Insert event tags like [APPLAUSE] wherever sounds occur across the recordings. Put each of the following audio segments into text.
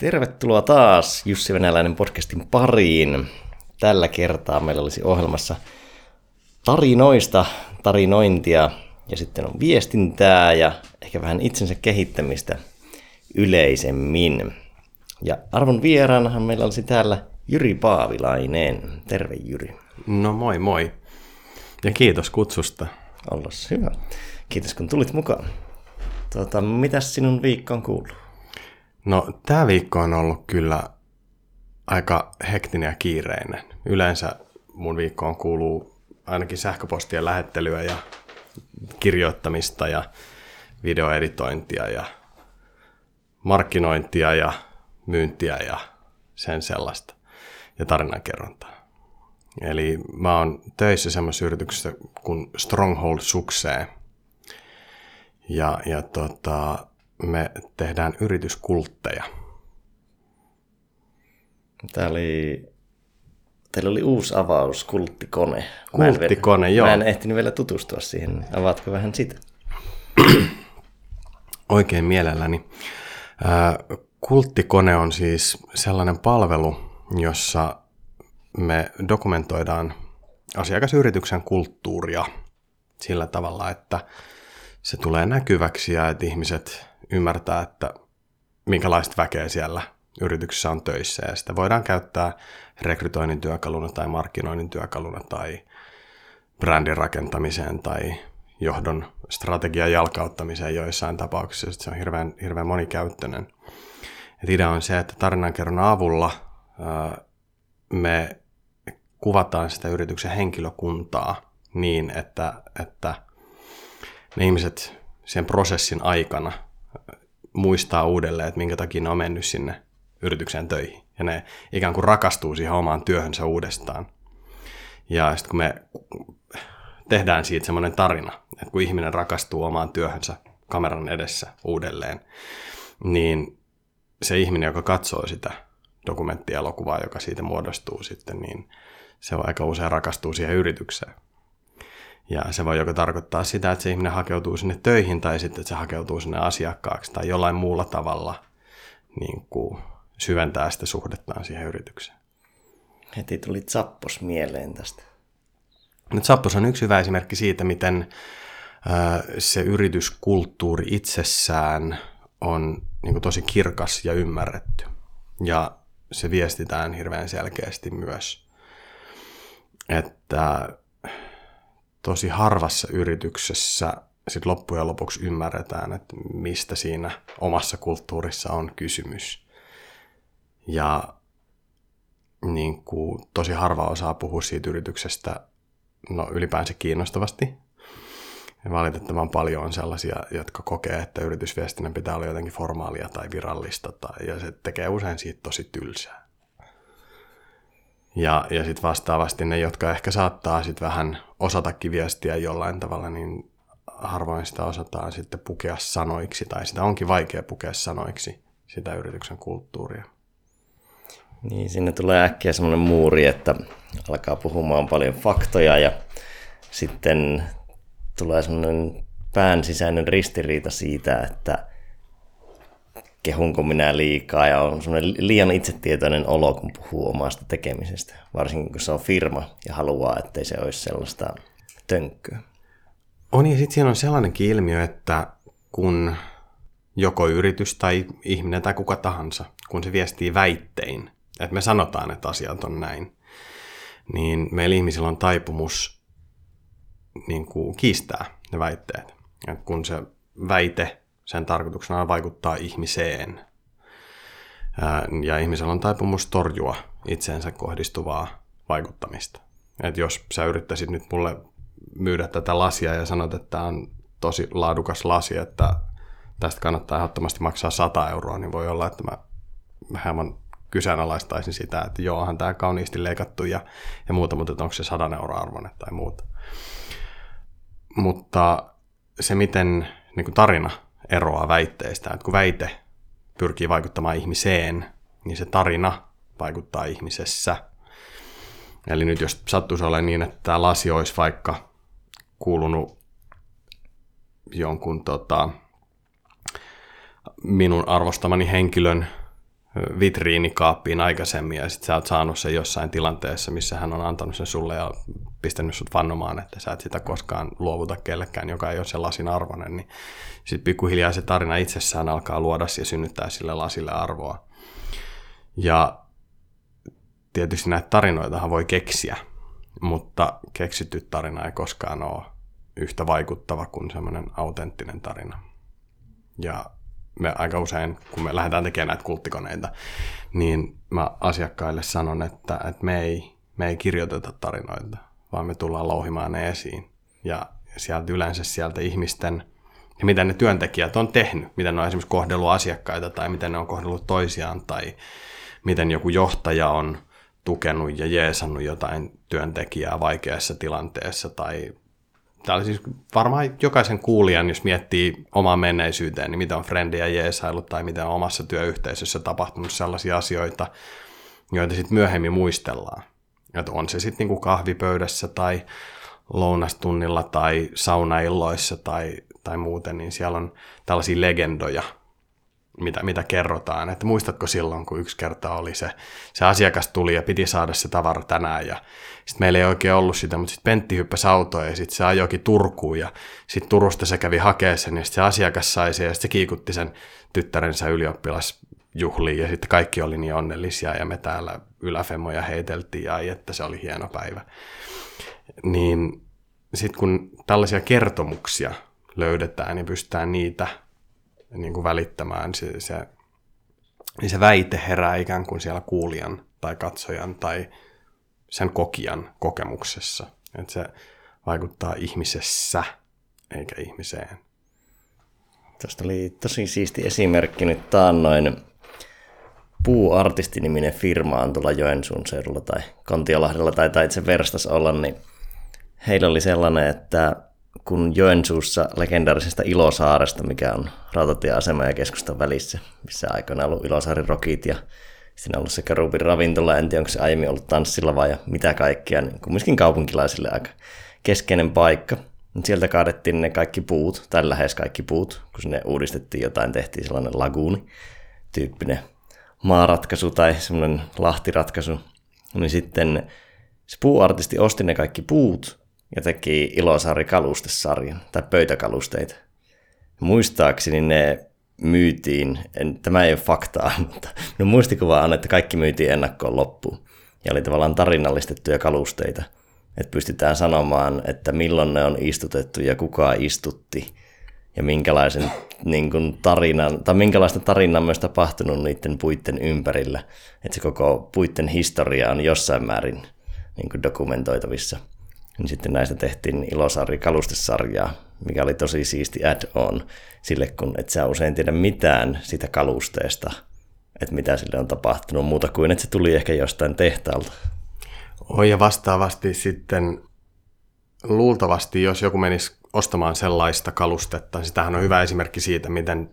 Tervetuloa taas Jussi Venäläinen podcastin pariin. Tällä kertaa meillä olisi ohjelmassa tarinoista, tarinointia ja sitten on viestintää ja ehkä vähän itsensä kehittämistä yleisemmin. Ja arvon vieraanahan meillä olisi täällä Jyri Paavilainen. Terve Jyri. No moi moi. Ja kiitos kutsusta. Ollas hyvä. Kiitos kun tulit mukaan. Tuota, mitäs sinun viikkoon kuuluu? No tämä viikko on ollut kyllä aika hektinen ja kiireinen. Yleensä mun viikkoon kuuluu ainakin sähköpostien lähettelyä ja kirjoittamista ja videoeditointia ja markkinointia ja myyntiä ja sen sellaista ja tarinankerrontaa. Eli mä oon töissä semmoisessa yrityksessä kuin Stronghold Sukseen. Ja, ja tota, me tehdään yrityskultteja. Tää oli, teillä oli uusi avaus, kulttikone. Kulttikone, mä en, joo. Mä en ehtinyt vielä tutustua siihen. Avaatko vähän sitä? [CLEARS THROAT] Oikein mielelläni. Kulttikone on siis sellainen palvelu, jossa me dokumentoidaan asiakasyrityksen kulttuuria sillä tavalla, että se tulee näkyväksi ja että ihmiset ymmärtää, että minkälaista väkeä siellä yrityksessä on töissä. Ja sitä voidaan käyttää rekrytoinnin työkaluna tai markkinoinnin työkaluna tai brändin rakentamiseen tai johdon strategian jalkauttamiseen joissain tapauksissa. Se on hirveän, hirveän monikäyttöinen. Et idea on se, että tarinankerron avulla me kuvataan sitä yrityksen henkilökuntaa niin, että, että ne ihmiset sen prosessin aikana muistaa uudelleen, että minkä takia ne on mennyt sinne yritykseen töihin. Ja ne ikään kuin rakastuu siihen omaan työhönsä uudestaan. Ja sitten kun me tehdään siitä semmoinen tarina, että kun ihminen rakastuu omaan työhönsä kameran edessä uudelleen, niin se ihminen, joka katsoo sitä dokumenttielokuvaa, joka siitä muodostuu sitten, niin se aika usein rakastuu siihen yritykseen. Ja se voi joko tarkoittaa sitä, että se ihminen hakeutuu sinne töihin tai sitten, että se hakeutuu sinne asiakkaaksi tai jollain muulla tavalla niin kuin syventää sitä suhdettaan siihen yritykseen. Heti tuli Zappos mieleen tästä. Nyt Zappos on yksi hyvä esimerkki siitä, miten se yrityskulttuuri itsessään on niin kuin tosi kirkas ja ymmärretty. Ja se viestitään hirveän selkeästi myös, että tosi harvassa yrityksessä sit loppujen lopuksi ymmärretään, että mistä siinä omassa kulttuurissa on kysymys. Ja niin kuin, tosi harva osaa puhua siitä yrityksestä no, ylipäänsä kiinnostavasti. Valitettavan paljon on sellaisia, jotka kokee, että yritysviestinnän pitää olla jotenkin formaalia tai virallista, tai, ja se tekee usein siitä tosi tylsää. Ja, ja sitten vastaavasti ne, jotka ehkä saattaa sitten vähän osatakin viestiä jollain tavalla, niin harvoin sitä osataan sitten pukea sanoiksi, tai sitä onkin vaikea pukea sanoiksi, sitä yrityksen kulttuuria. Niin, sinne tulee äkkiä semmoinen muuri, että alkaa puhumaan paljon faktoja ja sitten tulee semmoinen pään sisäinen ristiriita siitä, että kehunko minä liikaa ja on semmoinen liian itsetietoinen olo, kun puhuu omasta tekemisestä. Varsinkin kun se on firma ja haluaa, ettei se olisi sellaista tönkköä. On ja sitten siinä on sellainenkin ilmiö, että kun joko yritys tai ihminen tai kuka tahansa, kun se viestii väittein, että me sanotaan, että asiat on näin, niin meillä ihmisillä on taipumus niin kuin kiistää ne väitteet. Et kun se väite sen tarkoituksena on vaikuttaa ihmiseen. Ja ihmisellä on taipumus torjua itseensä kohdistuvaa vaikuttamista. Et jos sä yrittäisit nyt mulle myydä tätä lasia ja sanot, että tämä on tosi laadukas lasi, että tästä kannattaa ehdottomasti maksaa 100 euroa, niin voi olla, että mä hieman kyseenalaistaisin sitä, että joohan tämä kauniisti leikattu ja, ja muuta, mutta onko se 100 euroa arvoinen tai muuta. Mutta se, miten niin kuin tarina eroaa väitteistä. Että kun väite pyrkii vaikuttamaan ihmiseen, niin se tarina vaikuttaa ihmisessä. Eli nyt jos sattuisi olemaan niin, että tämä lasi olisi vaikka kuulunut jonkun tota, minun arvostamani henkilön vitriinikaappiin aikaisemmin ja sitten sä oot saanut sen jossain tilanteessa, missä hän on antanut sen sulle ja pistänyt sut vannomaan, että sä et sitä koskaan luovuta kellekään, joka ei ole se lasin arvoinen, niin sitten pikkuhiljaa se tarina itsessään alkaa luoda ja synnyttää sille lasille arvoa. Ja tietysti näitä tarinoitahan voi keksiä, mutta keksitty tarina ei koskaan ole yhtä vaikuttava kuin semmoinen autenttinen tarina. Ja me aika usein, kun me lähdetään tekemään näitä kulttikoneita, niin mä asiakkaille sanon, että, että me, ei, me ei kirjoiteta tarinoita, vaan me tullaan louhimaan ne esiin. Ja sieltä yleensä sieltä ihmisten, ja mitä ne työntekijät on tehnyt, miten ne on esimerkiksi kohdellut asiakkaita tai miten ne on kohdellut toisiaan tai miten joku johtaja on tukenut ja jeesannut jotain työntekijää vaikeassa tilanteessa tai Täällä siis varmaan jokaisen kuulijan, jos miettii omaa menneisyyteen, niin mitä on frendejä jeesailut tai mitä on omassa työyhteisössä tapahtunut sellaisia asioita, joita sitten myöhemmin muistellaan. Että on se sitten niinku kahvipöydässä tai lounastunnilla tai saunailloissa tai, tai muuten, niin siellä on tällaisia legendoja – mitä, mitä kerrotaan. Että muistatko silloin, kun yksi kerta oli se, se asiakas tuli ja piti saada se tavara tänään ja sitten meillä ei oikein ollut sitä, mutta sitten Pentti hyppäsi autoon ja sitten se ajoikin Turkuun ja sitten Turusta se kävi hakea sen ja sitten se asiakas sai sen ja sitten se kiikutti sen tyttärensä ylioppilasjuhliin ja sitten kaikki oli niin onnellisia ja me täällä yläfemmoja heiteltiin ja että se oli hieno päivä. Niin sitten kun tällaisia kertomuksia löydetään niin pystytään niitä niin kuin välittämään, se, se, niin se väite herää ikään kuin siellä kuulijan tai katsojan tai sen kokijan kokemuksessa. Että se vaikuttaa ihmisessä eikä ihmiseen. Tuosta oli tosi siisti esimerkki nyt taannoin. Puuartistiniminen firma on tuolla Joensuun seudulla tai Kontiolahdella tai itse verstas olla, niin heillä oli sellainen, että kun Joensuussa legendaarisesta Ilosaaresta, mikä on rautatieasema ja keskustan välissä, missä aikoinaan ollut Ilosaarin rokit ja siinä ollut se Karubin ravintola, en tiedä onko se aiemmin ollut tanssilla vai ja mitä kaikkea, niin kumminkin kaupunkilaisille aika keskeinen paikka. Sieltä kaadettiin ne kaikki puut, tai lähes kaikki puut, kun sinne uudistettiin jotain, tehtiin sellainen laguuni tyyppinen maaratkaisu tai semmoinen lahtiratkaisu. Niin sitten se puuartisti osti ne kaikki puut ja teki Ilosaari kalustesarjan tai pöytäkalusteita. Muistaakseni ne myytiin, en, tämä ei ole faktaa, [LAUGHS] mutta no muistikuva on, että kaikki myytiin ennakkoon loppuun. Ja oli tavallaan tarinallistettuja kalusteita, että pystytään sanomaan, että milloin ne on istutettu ja kuka istutti ja minkälaisen niin kuin tarinan, tai minkälaista tarinaa myös tapahtunut niiden puitten ympärillä. Että se koko puitten historia on jossain määrin niin kuin dokumentoitavissa – niin sitten näistä tehtiin Ilosaari kalustesarjaa, mikä oli tosi siisti add-on sille, kun et sä usein tiedä mitään siitä kalusteesta, että mitä sille on tapahtunut, muuta kuin että se tuli ehkä jostain tehtaalta. Oi ja vastaavasti sitten luultavasti, jos joku menisi ostamaan sellaista kalustetta, niin sitähän on hyvä esimerkki siitä, miten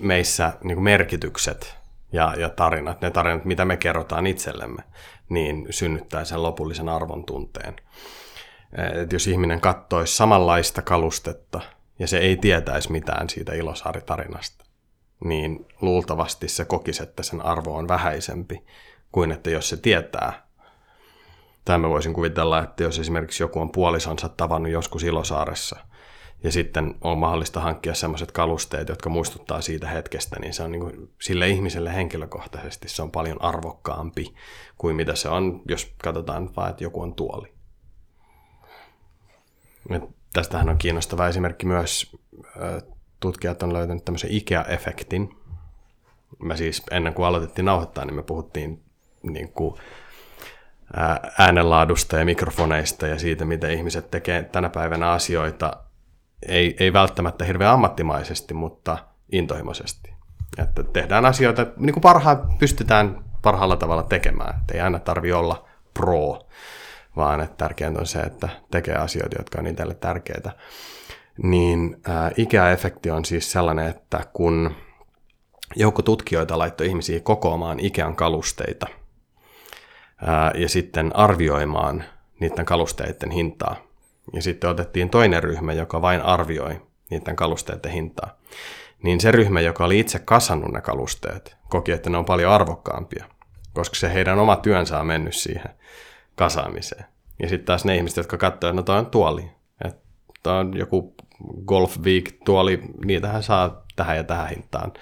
meissä niin merkitykset ja, ja tarinat, ne tarinat, mitä me kerrotaan itsellemme, niin synnyttää sen lopullisen arvon tunteen että jos ihminen kattoisi samanlaista kalustetta ja se ei tietäisi mitään siitä Ilosaari-tarinasta, niin luultavasti se kokisi, että sen arvo on vähäisempi kuin että jos se tietää. Tai mä voisin kuvitella, että jos esimerkiksi joku on puolisonsa tavannut joskus Ilosaaressa ja sitten on mahdollista hankkia sellaiset kalusteet, jotka muistuttaa siitä hetkestä, niin se on niin kuin, sille ihmiselle henkilökohtaisesti se on paljon arvokkaampi kuin mitä se on, jos katsotaan vaan, että joku on tuoli. Et tästähän on kiinnostava esimerkki myös. Tutkijat on löytänyt tämmöisen IKEA-efektin. Mä siis ennen kuin aloitettiin nauhoittaa, niin me puhuttiin niin kuin äänenlaadusta ja mikrofoneista ja siitä, miten ihmiset tekee tänä päivänä asioita, ei, ei välttämättä hirveän ammattimaisesti, mutta intohimoisesti. Että tehdään asioita, niin kuin parha, pystytään parhaalla tavalla tekemään. Että ei aina tarvi olla pro vaan että tärkeintä on se, että tekee asioita, jotka on itselle tärkeitä. Niin ää, Ikea-efekti on siis sellainen, että kun joukko tutkijoita laittoi ihmisiä kokoamaan Ikean kalusteita ää, ja sitten arvioimaan niiden kalusteiden hintaa. Ja sitten otettiin toinen ryhmä, joka vain arvioi niiden kalusteiden hintaa. niin se ryhmä, joka oli itse kasannut ne kalusteet, koki, että ne on paljon arvokkaampia, koska se heidän oma työnsä on mennyt siihen kasaamiseen. Ja sitten taas ne ihmiset, jotka katsoivat, että no toi on tuoli, että on joku Golf Week tuoli, niitähän saa tähän ja tähän hintaan.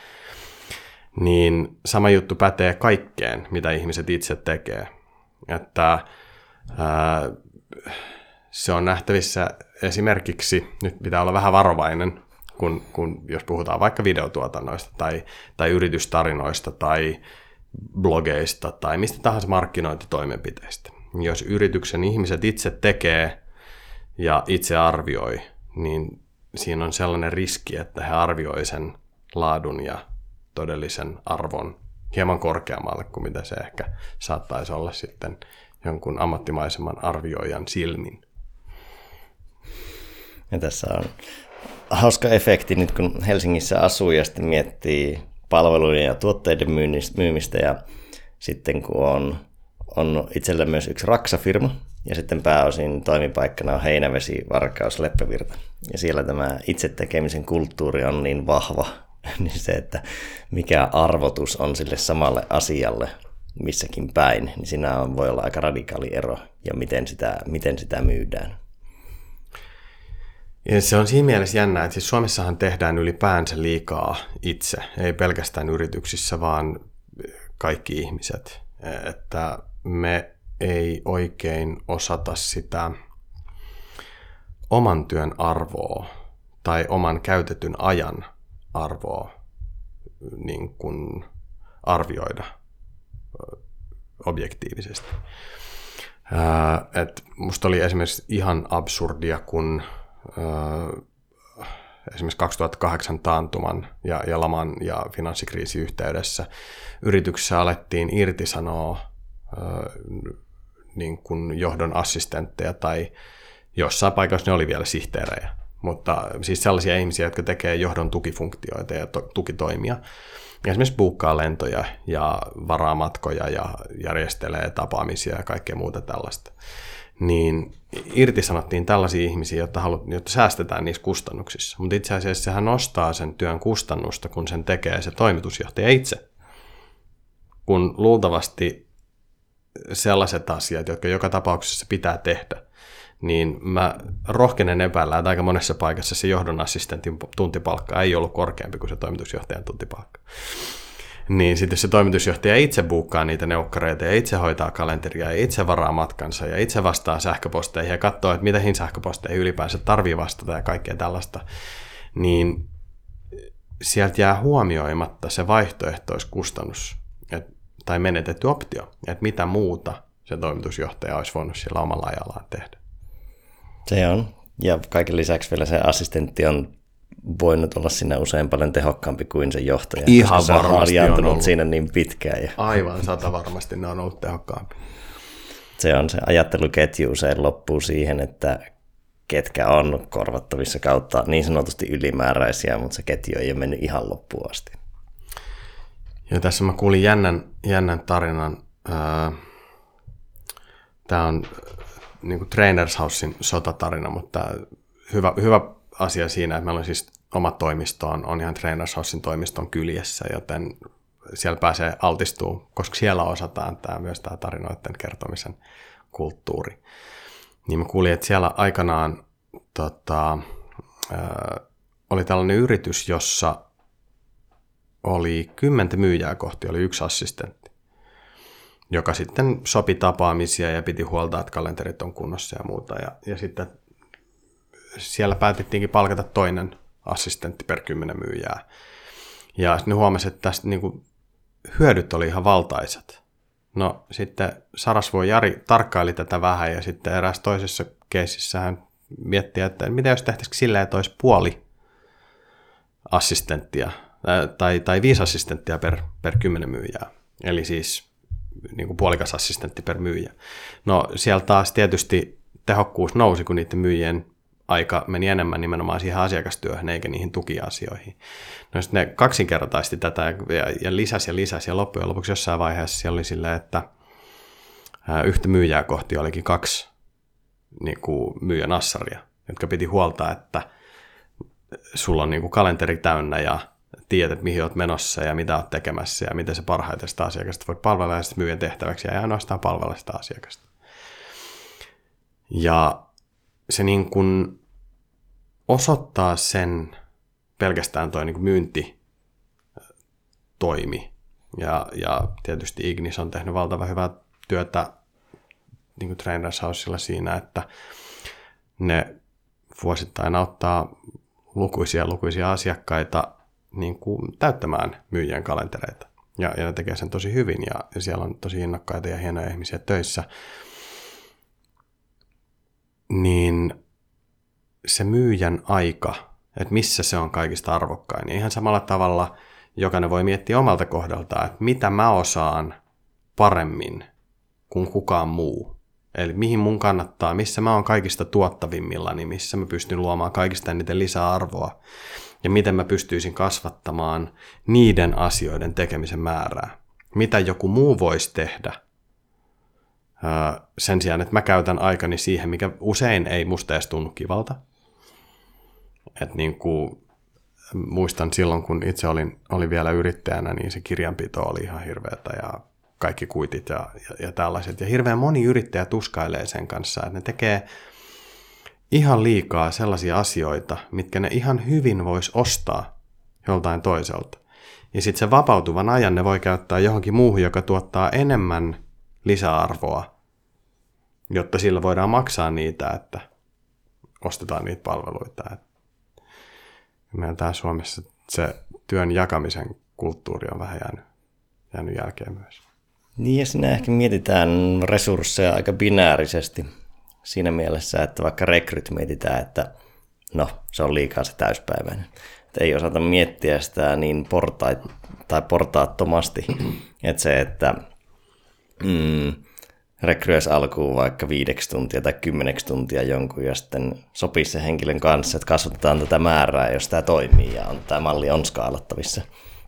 Niin sama juttu pätee kaikkeen, mitä ihmiset itse tekee. Että ää, se on nähtävissä esimerkiksi, nyt pitää olla vähän varovainen, kun, kun jos puhutaan vaikka videotuotannoista tai, tai yritystarinoista tai blogeista tai mistä tahansa markkinointitoimenpiteistä. Jos yrityksen ihmiset itse tekee ja itse arvioi, niin siinä on sellainen riski, että he arvioi sen laadun ja todellisen arvon hieman korkeammalle kuin mitä se ehkä saattaisi olla sitten jonkun ammattimaisemman arvioijan silmin. Ja tässä on hauska efekti nyt, kun Helsingissä asuu ja sitten miettii palvelujen ja tuotteiden myymistä ja sitten kun on, on itsellä myös yksi raksafirma ja sitten pääosin toimipaikkana on Heinävesi, Varkaus, Leppävirta. Ja siellä tämä itse tekemisen kulttuuri on niin vahva, [LAUGHS] niin se, että mikä arvotus on sille samalle asialle missäkin päin, niin siinä on, voi olla aika radikaali ero ja miten sitä, miten sitä myydään. Ja se on siinä mielessä jännä, että siis Suomessahan tehdään ylipäänsä liikaa itse, ei pelkästään yrityksissä, vaan kaikki ihmiset. Että me ei oikein osata sitä oman työn arvoa tai oman käytetyn ajan arvoa niin kuin arvioida objektiivisesti. Et musta oli esimerkiksi ihan absurdia, kun esimerkiksi 2008 taantuman ja, ja laman ja finanssikriisin yhteydessä yrityksessä alettiin irtisanoa niin kuin johdon assistentteja tai jossain paikassa ne oli vielä sihteerejä. Mutta siis sellaisia ihmisiä, jotka tekee johdon tukifunktioita ja to- tukitoimia. Esimerkiksi buukkaa lentoja ja varaa matkoja ja järjestelee tapaamisia ja kaikkea muuta tällaista. Niin irtisanottiin tällaisia ihmisiä, jotta, halu, jotta säästetään niissä kustannuksissa. Mutta itse asiassa sehän nostaa sen työn kustannusta, kun sen tekee se toimitusjohtaja itse. Kun luultavasti sellaiset asiat, jotka joka tapauksessa pitää tehdä, niin mä rohkenen epäillä, että aika monessa paikassa se johdon assistentin tuntipalkka ei ollut korkeampi kuin se toimitusjohtajan tuntipalkka. Niin sitten jos se toimitusjohtaja itse buukkaa niitä neukkareita ja itse hoitaa kalenteria ja itse varaa matkansa ja itse vastaa sähköposteihin ja katsoo, että mihin sähköposteihin ylipäänsä tarvii vastata ja kaikkea tällaista, niin sieltä jää huomioimatta se vaihtoehtoiskustannus tai menetetty optio, että mitä muuta se toimitusjohtaja olisi voinut sillä omalla ajallaan tehdä. Se on. Ja kaiken lisäksi vielä se assistentti on voinut olla siinä usein paljon tehokkaampi kuin se johtaja. Ihan se varmasti on, on ollut. siinä niin pitkään. Ja Aivan sata varmasti ne on ollut tehokkaampi. Se on se ajatteluketju usein loppuu siihen, että ketkä on korvattavissa kautta niin sanotusti ylimääräisiä, mutta se ketju ei ole mennyt ihan loppuun asti. Ja tässä mä kuulin jännän, jännän tarinan. Tämä on niin kuin Trainers Housein sotatarina, mutta hyvä, hyvä asia siinä, että meillä on siis oma toimisto on, on ihan Trainers Housein toimiston kyljessä, joten siellä pääsee altistuu, koska siellä osataan tämä, myös tämä tarinoiden kertomisen kulttuuri. Niin mä kuulin, että siellä aikanaan tota, ää, oli tällainen yritys, jossa oli kymmentä myyjää kohti, oli yksi assistentti, joka sitten sopi tapaamisia ja piti huolta, että kalenterit on kunnossa ja muuta. Ja, ja sitten siellä päätettiinkin palkata toinen assistentti per kymmenen myyjää. Ja sitten huomasi, että tästä niin kuin, hyödyt oli ihan valtaiset. No sitten Sarasvuo Jari tarkkaili tätä vähän ja sitten eräs toisessa keisissä hän mietti, että mitä jos tehtäisiin silleen, että olisi puoli assistenttia tai, tai viisi assistenttia per, per kymmenen myyjää. Eli siis niin kuin puolikas assistentti per myyjä. No siellä taas tietysti tehokkuus nousi, kun niiden myyjien aika meni enemmän nimenomaan siihen asiakastyöhön eikä niihin tukiasioihin. No sitten ne kaksinkertaisti tätä ja, ja lisäsi ja lisäsi ja loppujen lopuksi jossain vaiheessa siellä oli silleen, että yhtä myyjää kohti olikin kaksi niin kuin myyjän assaria, jotka piti huolta, että sulla on niin kuin kalenteri täynnä ja tiedät, mihin olet menossa ja mitä olet tekemässä ja miten se parhaiten sitä asiakasta voit palvella ja sitten myyjän tehtäväksi ja ainoastaan palvella sitä asiakasta. Ja se niin kuin osoittaa sen pelkästään toi niin myynti toimi. Ja, ja tietysti Ignis on tehnyt valtavan hyvää työtä niin kuin siinä, että ne vuosittain auttaa lukuisia lukuisia asiakkaita niin kuin täyttämään myyjien kalentereita. Ja, ja ne tekee sen tosi hyvin ja, ja siellä on tosi innokkaita ja hienoja ihmisiä töissä. Niin se myyjän aika, että missä se on kaikista arvokkain, niin ihan samalla tavalla jokainen voi miettiä omalta kohdaltaan, että mitä mä osaan paremmin kuin kukaan muu. Eli mihin mun kannattaa, missä mä oon kaikista tuottavimmilla, niin missä mä pystyn luomaan kaikista eniten lisäarvoa ja miten mä pystyisin kasvattamaan niiden asioiden tekemisen määrää. Mitä joku muu voisi tehdä sen sijaan, että mä käytän aikani siihen, mikä usein ei musta edes tunnu kivalta. Et niin kuin, muistan silloin, kun itse olin, olin vielä yrittäjänä, niin se kirjanpito oli ihan hirveätä ja kaikki kuitit ja, ja, ja tällaiset. Ja hirveän moni yrittäjä tuskailee sen kanssa, että ne tekee ihan liikaa sellaisia asioita, mitkä ne ihan hyvin vois ostaa joltain toiselta. Ja sitten se vapautuvan ajan ne voi käyttää johonkin muuhun, joka tuottaa enemmän lisäarvoa, jotta sillä voidaan maksaa niitä, että ostetaan niitä palveluita. Meillä täällä Suomessa se työn jakamisen kulttuuri on vähän jäänyt, jäänyt jälkeen myös. Niin ja sinä ehkä mietitään resursseja aika binäärisesti siinä mielessä, että vaikka rekryt mietitään, että no se on liikaa se täyspäiväinen. Että ei osata miettiä sitä niin portait, tai portaattomasti, [CLEARS THROAT] että se, että mm, rekryys alkuun vaikka viideksi tuntia tai kymmeneksi tuntia jonkun ja sitten sopii se henkilön kanssa, että kasvatetaan tätä määrää, jos tämä toimii ja on, tämä malli on skaalattavissa.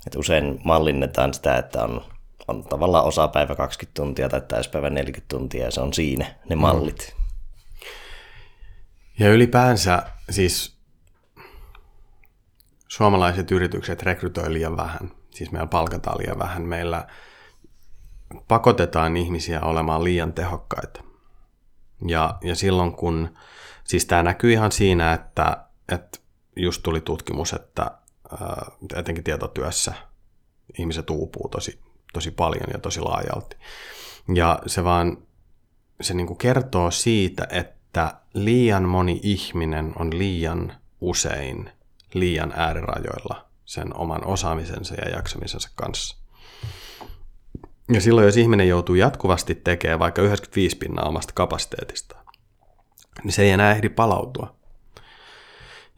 Että usein mallinnetaan sitä, että on on tavallaan osapäivä 20 tuntia tai täyspäivä 40 tuntia ja se on siinä ne mm. mallit. Ja ylipäänsä siis suomalaiset yritykset rekrytoi liian vähän. Siis meillä palkataan liian vähän. Meillä pakotetaan ihmisiä olemaan liian tehokkaita. Ja, ja silloin kun, siis tämä näkyy ihan siinä, että, että just tuli tutkimus, että etenkin tietotyössä ihmiset uupuu tosi tosi paljon ja tosi laajalti. Ja se vaan se niin kertoo siitä, että liian moni ihminen on liian usein liian äärirajoilla sen oman osaamisensa ja jaksamisensa kanssa. Ja silloin, jos ihminen joutuu jatkuvasti tekemään vaikka 95 pinnaa omasta kapasiteetistaan, niin se ei enää ehdi palautua.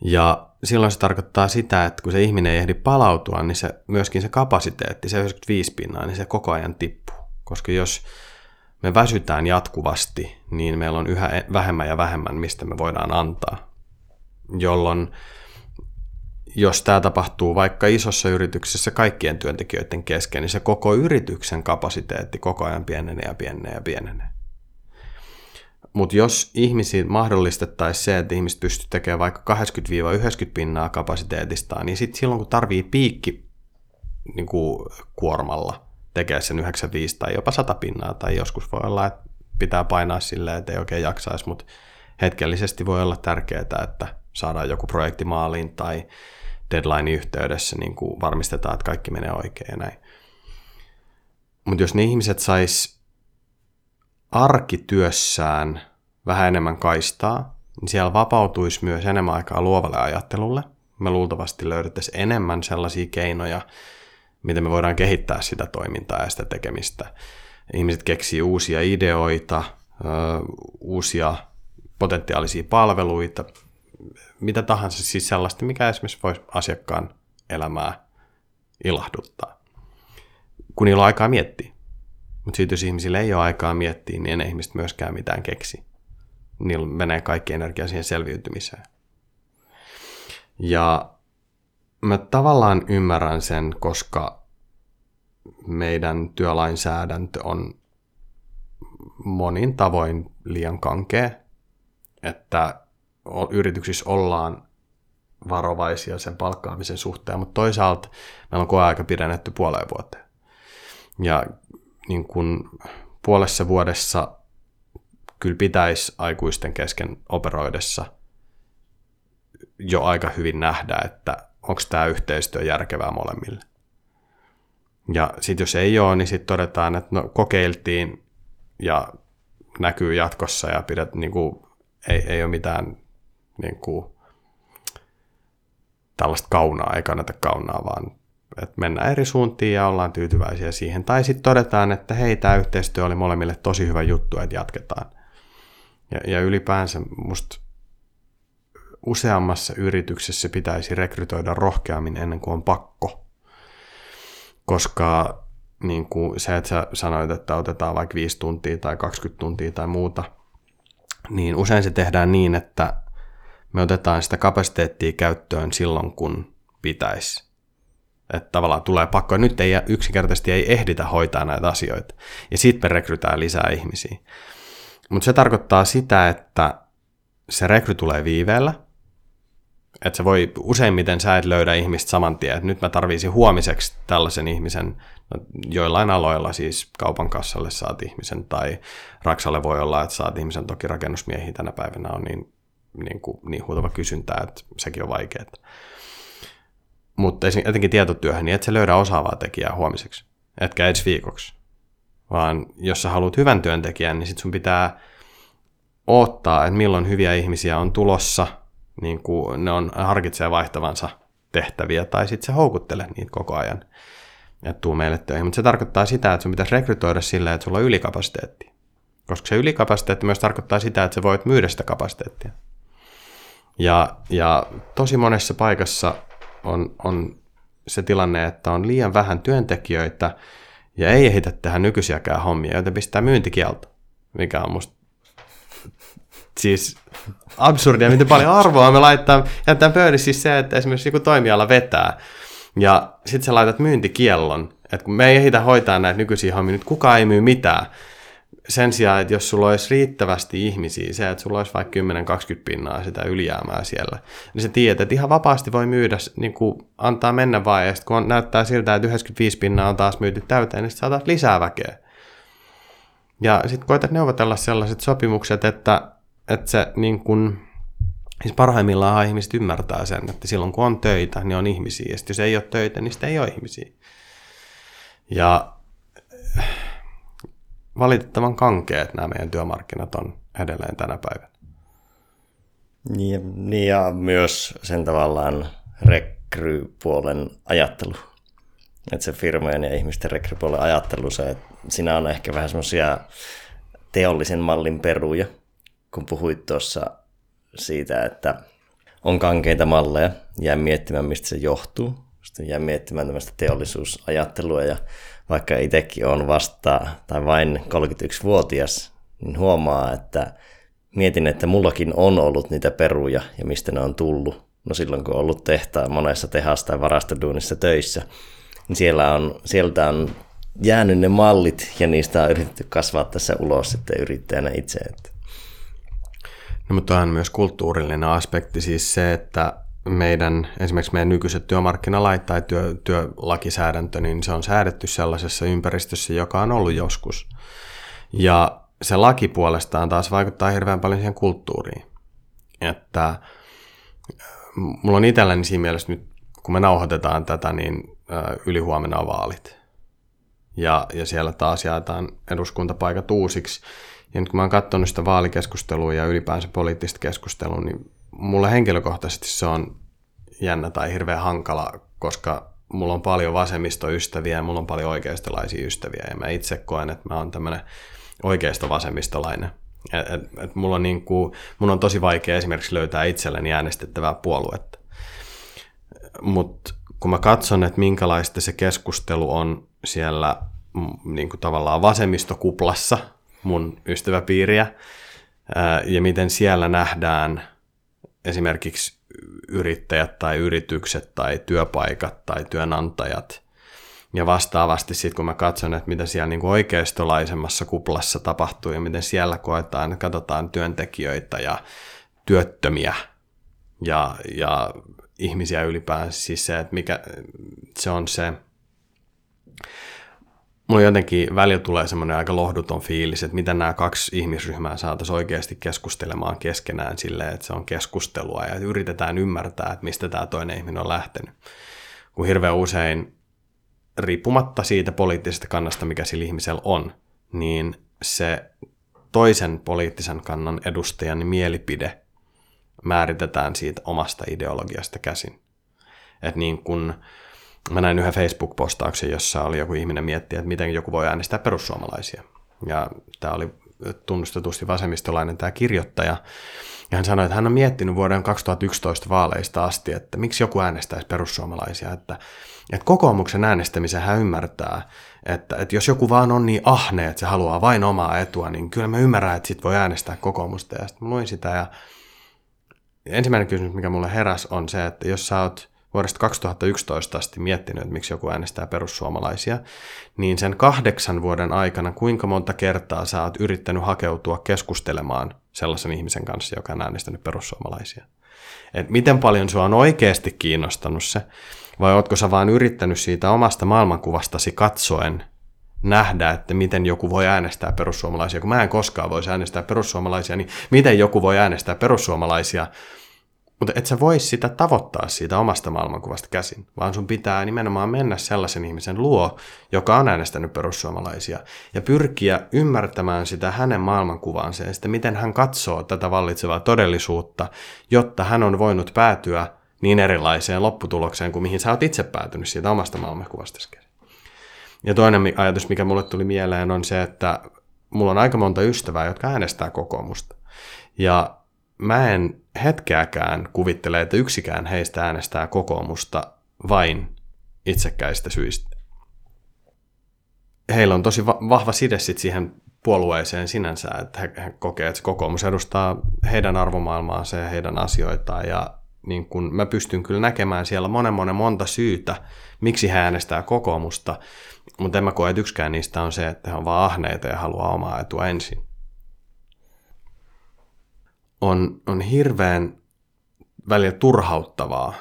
Ja silloin se tarkoittaa sitä, että kun se ihminen ei ehdi palautua, niin se, myöskin se kapasiteetti, se 95 pinnaa, niin se koko ajan tippuu. Koska jos me väsytään jatkuvasti, niin meillä on yhä vähemmän ja vähemmän, mistä me voidaan antaa. Jolloin jos tämä tapahtuu vaikka isossa yrityksessä kaikkien työntekijöiden kesken, niin se koko yrityksen kapasiteetti koko ajan pienenee ja pienenee ja pienenee. Mutta jos ihmisiin mahdollistettaisiin se, että ihmiset pystyvät tekemään vaikka 80-90 pinnaa kapasiteetistaan, niin sitten silloin kun tarvii piikki niin kuin kuormalla tekee sen 95 tai jopa 100 pinnaa, tai joskus voi olla, että pitää painaa silleen, että ei oikein jaksaisi, mutta hetkellisesti voi olla tärkeää, että saadaan joku projekti maaliin tai deadline yhteydessä niin kuin varmistetaan, että kaikki menee oikein ja näin. Mutta jos ne ihmiset sais arkityössään vähän enemmän kaistaa, niin siellä vapautuisi myös enemmän aikaa luovalle ajattelulle. Me luultavasti löydettäisiin enemmän sellaisia keinoja, miten me voidaan kehittää sitä toimintaa ja sitä tekemistä. Ihmiset keksii uusia ideoita, uusia potentiaalisia palveluita, mitä tahansa, siis sellaista, mikä esimerkiksi voisi asiakkaan elämää ilahduttaa, kun niillä on aikaa miettiä. Mutta sitten jos ihmisillä ei ole aikaa miettiä, niin ei ihmiset myöskään mitään keksi. Niillä menee kaikki energia siihen selviytymiseen. Ja mä tavallaan ymmärrän sen, koska meidän työlainsäädäntö on monin tavoin liian kankea, että yrityksissä ollaan varovaisia sen palkkaamisen suhteen, mutta toisaalta meillä on koeaika pidennetty puoleen vuoteen. Ja niin kun puolessa vuodessa kyllä pitäisi aikuisten kesken operoidessa jo aika hyvin nähdä, että tämä yhteistyö järkevää molemmille. Ja sitten jos ei ole, niin sitten todetaan, että no, kokeiltiin ja näkyy jatkossa ja pidät, niin kuin, ei, ei ole mitään niin kuin, tällaista kaunaa, ei kannata kaunaa, vaan että mennään eri suuntiin ja ollaan tyytyväisiä siihen. Tai sitten todetaan, että hei, tämä yhteistyö oli molemmille tosi hyvä juttu, että jatketaan. Ja, ja ylipäänsä musta useammassa yrityksessä pitäisi rekrytoida rohkeammin ennen kuin on pakko. Koska niin kuin se, että sä sanoit, että otetaan vaikka 5 tuntia tai 20 tuntia tai muuta, niin usein se tehdään niin, että me otetaan sitä kapasiteettia käyttöön silloin, kun pitäisi. Että tavallaan tulee pakko, nyt ei yksinkertaisesti ei ehditä hoitaa näitä asioita. Ja sitten me rekrytään lisää ihmisiä. Mutta se tarkoittaa sitä, että se rekry tulee viiveellä, että se voi, useimmiten sä et löydä ihmistä saman tien, että nyt mä tarvisin huomiseksi tällaisen ihmisen, no, joillain aloilla siis kaupan kassalle saat ihmisen, tai Raksalle voi olla, että saat ihmisen, toki rakennusmiehiä tänä päivänä on niin, niin, kuin, niin huutava kysyntää, että sekin on vaikeaa. Mutta etenkin tietotyöhön, niin et sä löydä osaavaa tekijää huomiseksi, etkä edes viikoksi. Vaan jos sä haluat hyvän työntekijän, niin sit sun pitää odottaa, että milloin hyviä ihmisiä on tulossa – niin kuin ne on harkitsee vaihtavansa tehtäviä, tai sitten se houkuttelee niitä koko ajan, että tuu meille töihin. Mutta se tarkoittaa sitä, että sun pitäisi rekrytoida sillä, että sulla on ylikapasiteetti. Koska se ylikapasiteetti myös tarkoittaa sitä, että sä voit myydä sitä kapasiteettia. Ja, ja tosi monessa paikassa on, on se tilanne, että on liian vähän työntekijöitä ja ei ehditä tehdä nykyisiäkään hommia, joten pistää myyntikielto, mikä on musta siis absurdia, miten paljon arvoa me laittaa, jättää pöydissä siis se, että esimerkiksi joku toimiala vetää, ja sitten sä laitat myyntikiellon, että kun me ei ehditä hoitaa näitä nykyisiä hommia, nyt kukaan ei myy mitään, sen sijaan, että jos sulla olisi riittävästi ihmisiä, se, että sulla olisi vaikka 10-20 pinnaa sitä ylijäämää siellä, niin sä tiedät, että ihan vapaasti voi myydä, niin kuin antaa mennä vaan, ja sitten kun näyttää siltä, että 95 pinnaa on taas myyty täyteen, niin sitten lisää väkeä. Ja sitten koetat neuvotella sellaiset sopimukset, että että se niin kun, siis parhaimmillaan ihmiset ymmärtää sen, että silloin kun on töitä, niin on ihmisiä, ja jos ei ole töitä, niin sitten ei ole ihmisiä. Ja valitettavan kankeet nämä meidän työmarkkinat on edelleen tänä päivänä. Niin, niin ja myös sen tavallaan rekrypuolen ajattelu. Että se firmojen ja ihmisten rekrypuolen ajattelu, se, että siinä on ehkä vähän semmoisia teollisen mallin peruja, kun puhuit tuossa siitä, että on kankeita malleja, jää miettimään, mistä se johtuu. Sitten jää miettimään tämmöistä teollisuusajattelua ja vaikka itsekin on vasta tai vain 31-vuotias, niin huomaa, että mietin, että mullakin on ollut niitä peruja ja mistä ne on tullut. No silloin kun on ollut tehtaan monessa tehasta tai varastoduunissa töissä, niin siellä on, sieltä on jäänyt ne mallit ja niistä on yritetty kasvaa tässä ulos sitten yrittäjänä itse. Että No, mutta on myös kulttuurillinen aspekti, siis se, että meidän, esimerkiksi meidän nykyiset työmarkkinalait tai työ, työlakisäädäntö, niin se on säädetty sellaisessa ympäristössä, joka on ollut joskus. Ja se laki puolestaan taas vaikuttaa hirveän paljon siihen kulttuuriin. Että äh, mulla on itselläni siinä mielessä nyt, kun me nauhoitetaan tätä, niin äh, ylihuomenna on vaalit. Ja, ja siellä taas jaetaan eduskuntapaikat uusiksi. Ja nyt kun mä oon katsonut sitä vaalikeskustelua ja ylipäänsä poliittista keskustelua, niin mulle henkilökohtaisesti se on jännä tai hirveän hankala, koska mulla on paljon vasemmistoystäviä ja mulla on paljon oikeistolaisia ystäviä. Ja mä itse koen, että mä oon tämmöinen oikeisto vasemmistolainen. Et, et, et mulla on niin kuin, mun on tosi vaikea esimerkiksi löytää itselleni äänestettävää puoluetta. Mutta kun mä katson, että minkälaista se keskustelu on siellä mm, niin kuin tavallaan vasemmistokuplassa – mun ystäväpiiriä ja miten siellä nähdään esimerkiksi yrittäjät tai yritykset tai työpaikat tai työnantajat. Ja vastaavasti sitten kun mä katson, että mitä siellä niin oikeistolaisemmassa kuplassa tapahtuu ja miten siellä koetaan, että katsotaan työntekijöitä ja työttömiä ja, ja ihmisiä ylipäänsä. Siis se, että mikä se on se, mulla jotenkin välillä tulee semmoinen aika lohduton fiilis, että miten nämä kaksi ihmisryhmää saataisiin oikeasti keskustelemaan keskenään silleen, että se on keskustelua ja yritetään ymmärtää, että mistä tämä toinen ihminen on lähtenyt. Kun hirveän usein, riippumatta siitä poliittisesta kannasta, mikä sillä ihmisellä on, niin se toisen poliittisen kannan edustajan mielipide määritetään siitä omasta ideologiasta käsin. Että niin kun mä näin yhden Facebook-postauksen, jossa oli joku ihminen miettiä, että miten joku voi äänestää perussuomalaisia. Ja tämä oli tunnustetusti vasemmistolainen tämä kirjoittaja. Ja hän sanoi, että hän on miettinyt vuoden 2011 vaaleista asti, että miksi joku äänestäisi perussuomalaisia. Että, että kokoomuksen äänestämisen hän ymmärtää, että, että jos joku vaan on niin ahne, että se haluaa vain omaa etua, niin kyllä mä ymmärrän, että sit voi äänestää kokoomusta. Ja sitten mä luin sitä ja ensimmäinen kysymys, mikä mulle heräs, on se, että jos sä oot vuodesta 2011 asti miettinyt, että miksi joku äänestää perussuomalaisia, niin sen kahdeksan vuoden aikana kuinka monta kertaa sä oot yrittänyt hakeutua keskustelemaan sellaisen ihmisen kanssa, joka on äänestänyt perussuomalaisia? Et miten paljon sua on oikeasti kiinnostanut se, vai ootko sä vaan yrittänyt siitä omasta maailmankuvastasi katsoen nähdä, että miten joku voi äänestää perussuomalaisia. Kun mä en koskaan voisi äänestää perussuomalaisia, niin miten joku voi äänestää perussuomalaisia – mutta et sä vois sitä tavoittaa siitä omasta maailmankuvasta käsin, vaan sun pitää nimenomaan mennä sellaisen ihmisen luo, joka on äänestänyt perussuomalaisia, ja pyrkiä ymmärtämään sitä hänen maailmankuvaansa ja sitä, miten hän katsoo tätä vallitsevaa todellisuutta, jotta hän on voinut päätyä niin erilaiseen lopputulokseen kuin mihin sä oot itse päätynyt siitä omasta maailmankuvasta käsin. Ja toinen ajatus, mikä mulle tuli mieleen, on se, että mulla on aika monta ystävää, jotka äänestää kokoomusta. Ja mä en hetkeäkään kuvittele, että yksikään heistä äänestää kokoomusta vain itsekkäistä syistä. Heillä on tosi vahva side sit siihen puolueeseen sinänsä, että he, he kokee, että kokoomus edustaa heidän arvomaailmaansa ja heidän asioitaan ja niin kun mä pystyn kyllä näkemään siellä monen monen monta syytä, miksi he äänestää kokoomusta, mutta en mä koe, että yksikään niistä on se, että he on vaan ahneita ja haluaa omaa etua ensin on, on hirveän välillä turhauttavaa,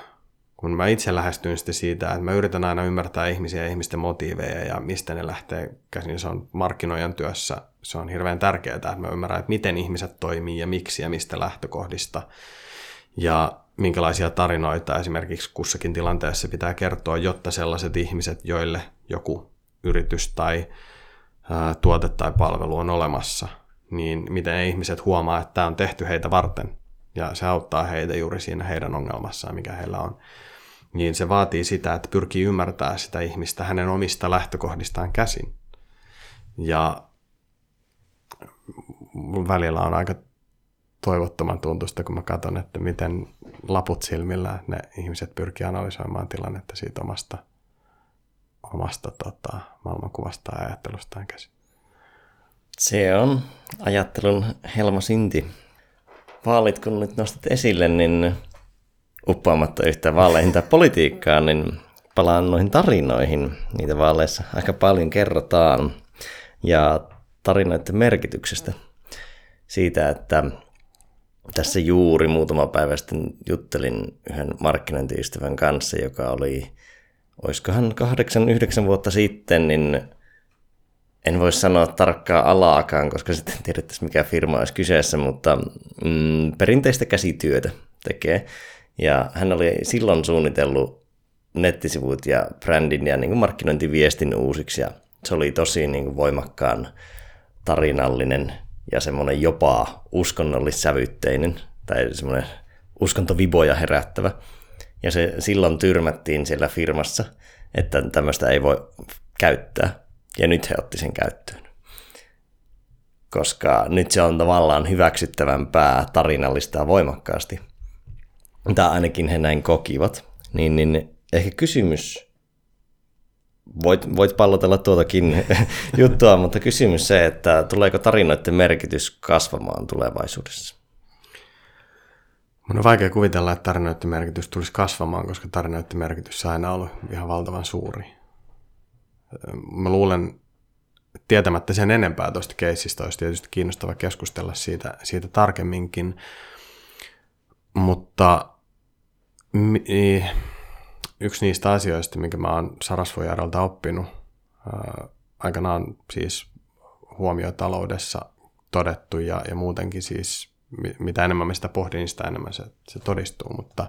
kun mä itse lähestyn sitten siitä, että mä yritän aina ymmärtää ihmisiä ja ihmisten motiiveja ja mistä ne lähtee käsin. Se on markkinoijan työssä, se on hirveän tärkeää, että mä ymmärrän, että miten ihmiset toimii ja miksi ja mistä lähtökohdista. Ja minkälaisia tarinoita esimerkiksi kussakin tilanteessa pitää kertoa, jotta sellaiset ihmiset, joille joku yritys tai ää, tuote tai palvelu on olemassa – niin miten ihmiset huomaa, että tämä on tehty heitä varten. Ja se auttaa heitä juuri siinä heidän ongelmassaan, mikä heillä on. Niin se vaatii sitä, että pyrkii ymmärtää sitä ihmistä hänen omista lähtökohdistaan käsin. Ja välillä on aika toivottoman tuntusta, kun mä katson, että miten laput silmillä ne ihmiset pyrkii analysoimaan tilannetta siitä omasta, omasta tota, maailmankuvasta ja ajattelustaan käsin. Se on ajattelun helma sinti. Vaalit kun nyt nostat esille, niin uppaamatta yhtä vaaleihin tai politiikkaan, niin palaan noihin tarinoihin. Niitä vaaleissa aika paljon kerrotaan. Ja tarinoiden merkityksestä. Siitä, että tässä juuri muutama päivä sitten juttelin yhden markkinointiystävän kanssa, joka oli, olisikohan kahdeksan, yhdeksän vuotta sitten, niin en voi sanoa tarkkaa alaakaan, koska sitten tiedettäisiin mikä firma olisi kyseessä, mutta mm, perinteistä käsityötä tekee. Ja hän oli silloin suunnitellut nettisivut ja brändin ja niin kuin markkinointiviestin uusiksi. Ja se oli tosi niin kuin voimakkaan tarinallinen ja semmoinen jopa uskonnollissävytteinen tai semmoinen uskontoviboja herättävä. Ja se silloin tyrmättiin siellä firmassa, että tämmöistä ei voi käyttää. Ja nyt he otti sen käyttöön. Koska nyt se on tavallaan hyväksyttävämpää tarinallistaa voimakkaasti. Tai ainakin he näin kokivat. Niin, niin ehkä kysymys, voit, voit pallotella tuotakin [LAUGHS] juttua, mutta kysymys se, että tuleeko tarinoiden merkitys kasvamaan tulevaisuudessa? Mun on vaikea kuvitella, että tarinoiden merkitys tulisi kasvamaan, koska tarinoiden merkitys on aina ollut ihan valtavan suuri mä luulen, tietämättä sen enempää tuosta keissistä olisi tietysti kiinnostava keskustella siitä, siitä tarkemminkin, mutta yksi niistä asioista, minkä mä oon Sarasvojärveltä oppinut, aikanaan siis huomiotaloudessa todettu ja, ja muutenkin siis mitä enemmän mä sitä pohdin, niin sitä enemmän se, se todistuu. Mutta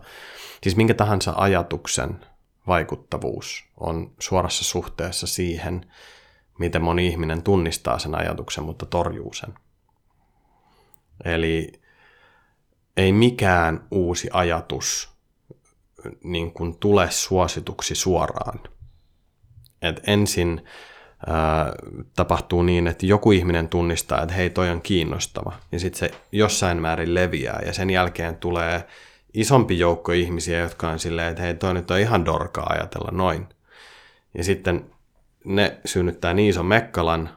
siis minkä tahansa ajatuksen vaikuttavuus on suorassa suhteessa siihen, miten moni ihminen tunnistaa sen ajatuksen, mutta torjuu sen. Eli ei mikään uusi ajatus niin kuin tule suosituksi suoraan. Et ensin ää, tapahtuu niin, että joku ihminen tunnistaa, että hei, toi on kiinnostava. Ja sitten se jossain määrin leviää ja sen jälkeen tulee isompi joukko ihmisiä, jotka on silleen, että hei, toi nyt on ihan dorkaa ajatella noin. Ja sitten ne synnyttää niin ison mekkalan,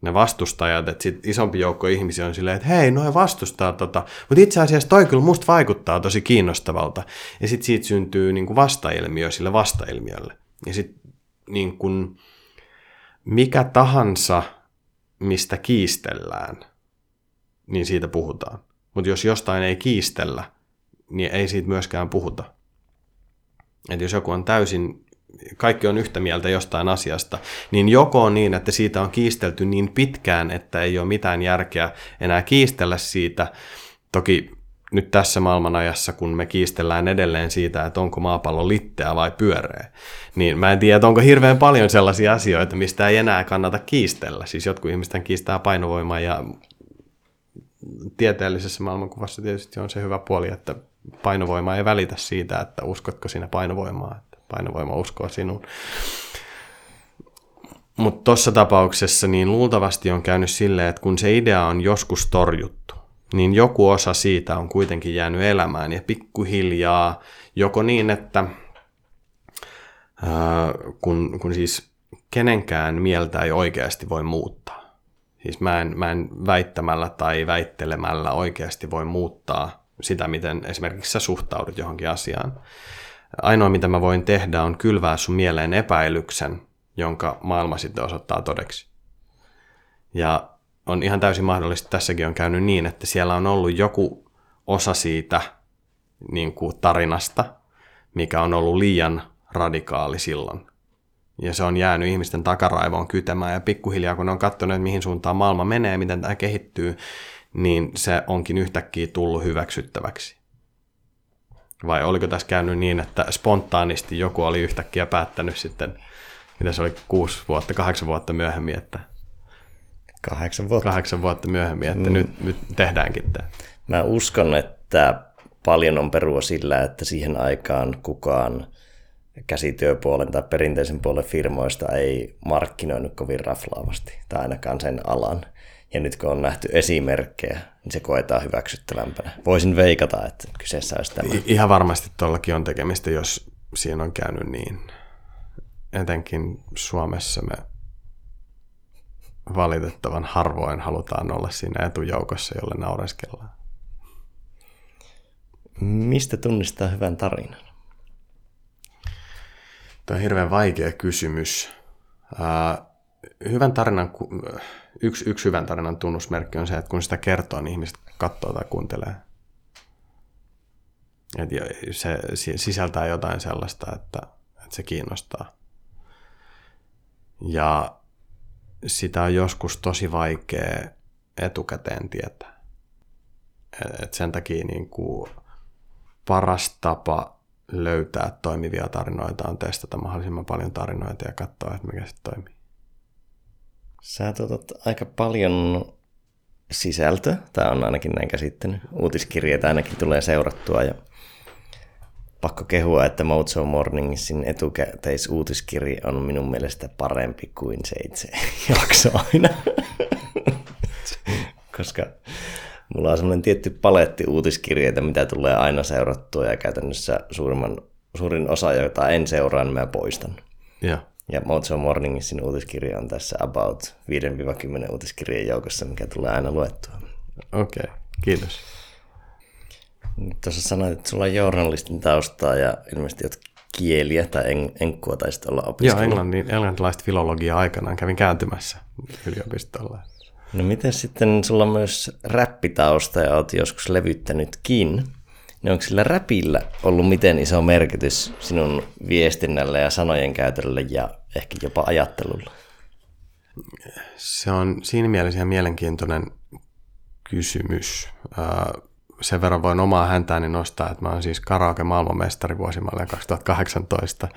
ne vastustajat, että sit isompi joukko ihmisiä on silleen, että hei, noin vastustaa tota, mutta itse asiassa toi kyllä musta vaikuttaa tosi kiinnostavalta. Ja sitten siitä syntyy niin kuin vastailmiö sille vastailmiölle. Ja sitten niin kuin, mikä tahansa, mistä kiistellään, niin siitä puhutaan. Mutta jos jostain ei kiistellä, niin ei siitä myöskään puhuta. Et jos joku on täysin, kaikki on yhtä mieltä jostain asiasta, niin joko on niin, että siitä on kiistelty niin pitkään, että ei ole mitään järkeä enää kiistellä siitä. Toki nyt tässä maailmanajassa, kun me kiistellään edelleen siitä, että onko maapallo litteä vai pyöreä, niin mä en tiedä, että onko hirveän paljon sellaisia asioita, mistä ei enää kannata kiistellä. Siis jotkut ihmisten kiistää painovoimaa ja tieteellisessä maailmankuvassa tietysti on se hyvä puoli, että painovoima ei välitä siitä, että uskotko sinä painovoimaa, että painovoima uskoo sinuun. Mutta tuossa tapauksessa niin luultavasti on käynyt silleen, että kun se idea on joskus torjuttu, niin joku osa siitä on kuitenkin jäänyt elämään ja pikkuhiljaa joko niin, että ää, kun, kun siis kenenkään mieltä ei oikeasti voi muuttaa. Siis mä en, mä en väittämällä tai väittelemällä oikeasti voi muuttaa sitä, miten esimerkiksi sä suhtaudut johonkin asiaan. Ainoa, mitä mä voin tehdä, on kylvää sun mieleen epäilyksen, jonka maailma sitten osoittaa todeksi. Ja on ihan täysin mahdollista, tässäkin on käynyt niin, että siellä on ollut joku osa siitä niin kuin tarinasta, mikä on ollut liian radikaali silloin. Ja se on jäänyt ihmisten takaraivoon kytemään ja pikkuhiljaa kun ne on katsonut, mihin suuntaan maailma menee, miten tämä kehittyy, niin se onkin yhtäkkiä tullut hyväksyttäväksi. Vai oliko tässä käynyt niin, että spontaanisti joku oli yhtäkkiä päättänyt sitten, mitä se oli kuusi vuotta, kahdeksan vuotta myöhemmin, että Kahdeksan vuotta. kahdeksan vuotta myöhemmin, että mm. nyt, nyt tehdäänkin tämä. Mä uskon, että paljon on perua sillä, että siihen aikaan kukaan käsityöpuolen tai perinteisen puolen firmoista ei markkinoinut kovin raflaavasti, tai ainakaan sen alan. Ja nyt kun on nähty esimerkkejä, niin se koetaan hyväksyttävämpänä. Voisin veikata, että kyseessä olisi tämä. I- ihan varmasti tuollakin on tekemistä, jos siinä on käynyt niin. Etenkin Suomessa me valitettavan harvoin halutaan olla siinä etujoukossa, jolle naureskellaan. Mistä tunnistaa hyvän tarinan? Tämä on hirveän vaikea kysymys. Ää, hyvän tarinan, yksi, yksi hyvän tarinan tunnusmerkki on se, että kun sitä kertoo, niin ihmiset katsoo tai kuuntelee. Et se sisältää jotain sellaista, että, että se kiinnostaa. Ja sitä on joskus tosi vaikea etukäteen tietää. Et sen takia niin kuin paras tapa löytää toimivia tarinoita on testata mahdollisimman paljon tarinoita ja katsoa, että mikä se toimii. Sä tuotat aika paljon sisältöä, tämä on ainakin näin käsittänyt. Uutiskirjeitä ainakin tulee seurattua ja pakko kehua, että Mojo Morningsin etukäteisuutiskirja on minun mielestä parempi kuin se itse [LAUGHS] jakso aina. [LAUGHS] Koska mulla on semmoinen tietty paletti uutiskirjeitä, mitä tulee aina seurattua ja käytännössä suurimman, suurin osa, jota en seuraa, niin mä poistan. Ja, Ja Mojo Morningsin uutiskirja on tässä about 5-10 uutiskirjan joukossa, mikä tulee aina luettua. okei, okay. kiitos. Tuossa sanoit, että sulla on journalistin taustaa ja ilmeisesti olet kieliä tai en, enkkua taisit olla Joo, opiskellut. englannin, englantilaista filologiaa aikanaan kävin kääntymässä yliopistolla. No miten sitten sulla on myös räppitausta ja oot joskus levyttänytkin, niin onko sillä räpillä ollut miten iso merkitys sinun viestinnälle ja sanojen käytölle ja ehkä jopa ajattelulle? Se on siinä mielessä ihan mielenkiintoinen kysymys. Sen verran voin omaa häntääni nostaa, että mä oon siis karaoke maailmanmestari vuosimalleen 2018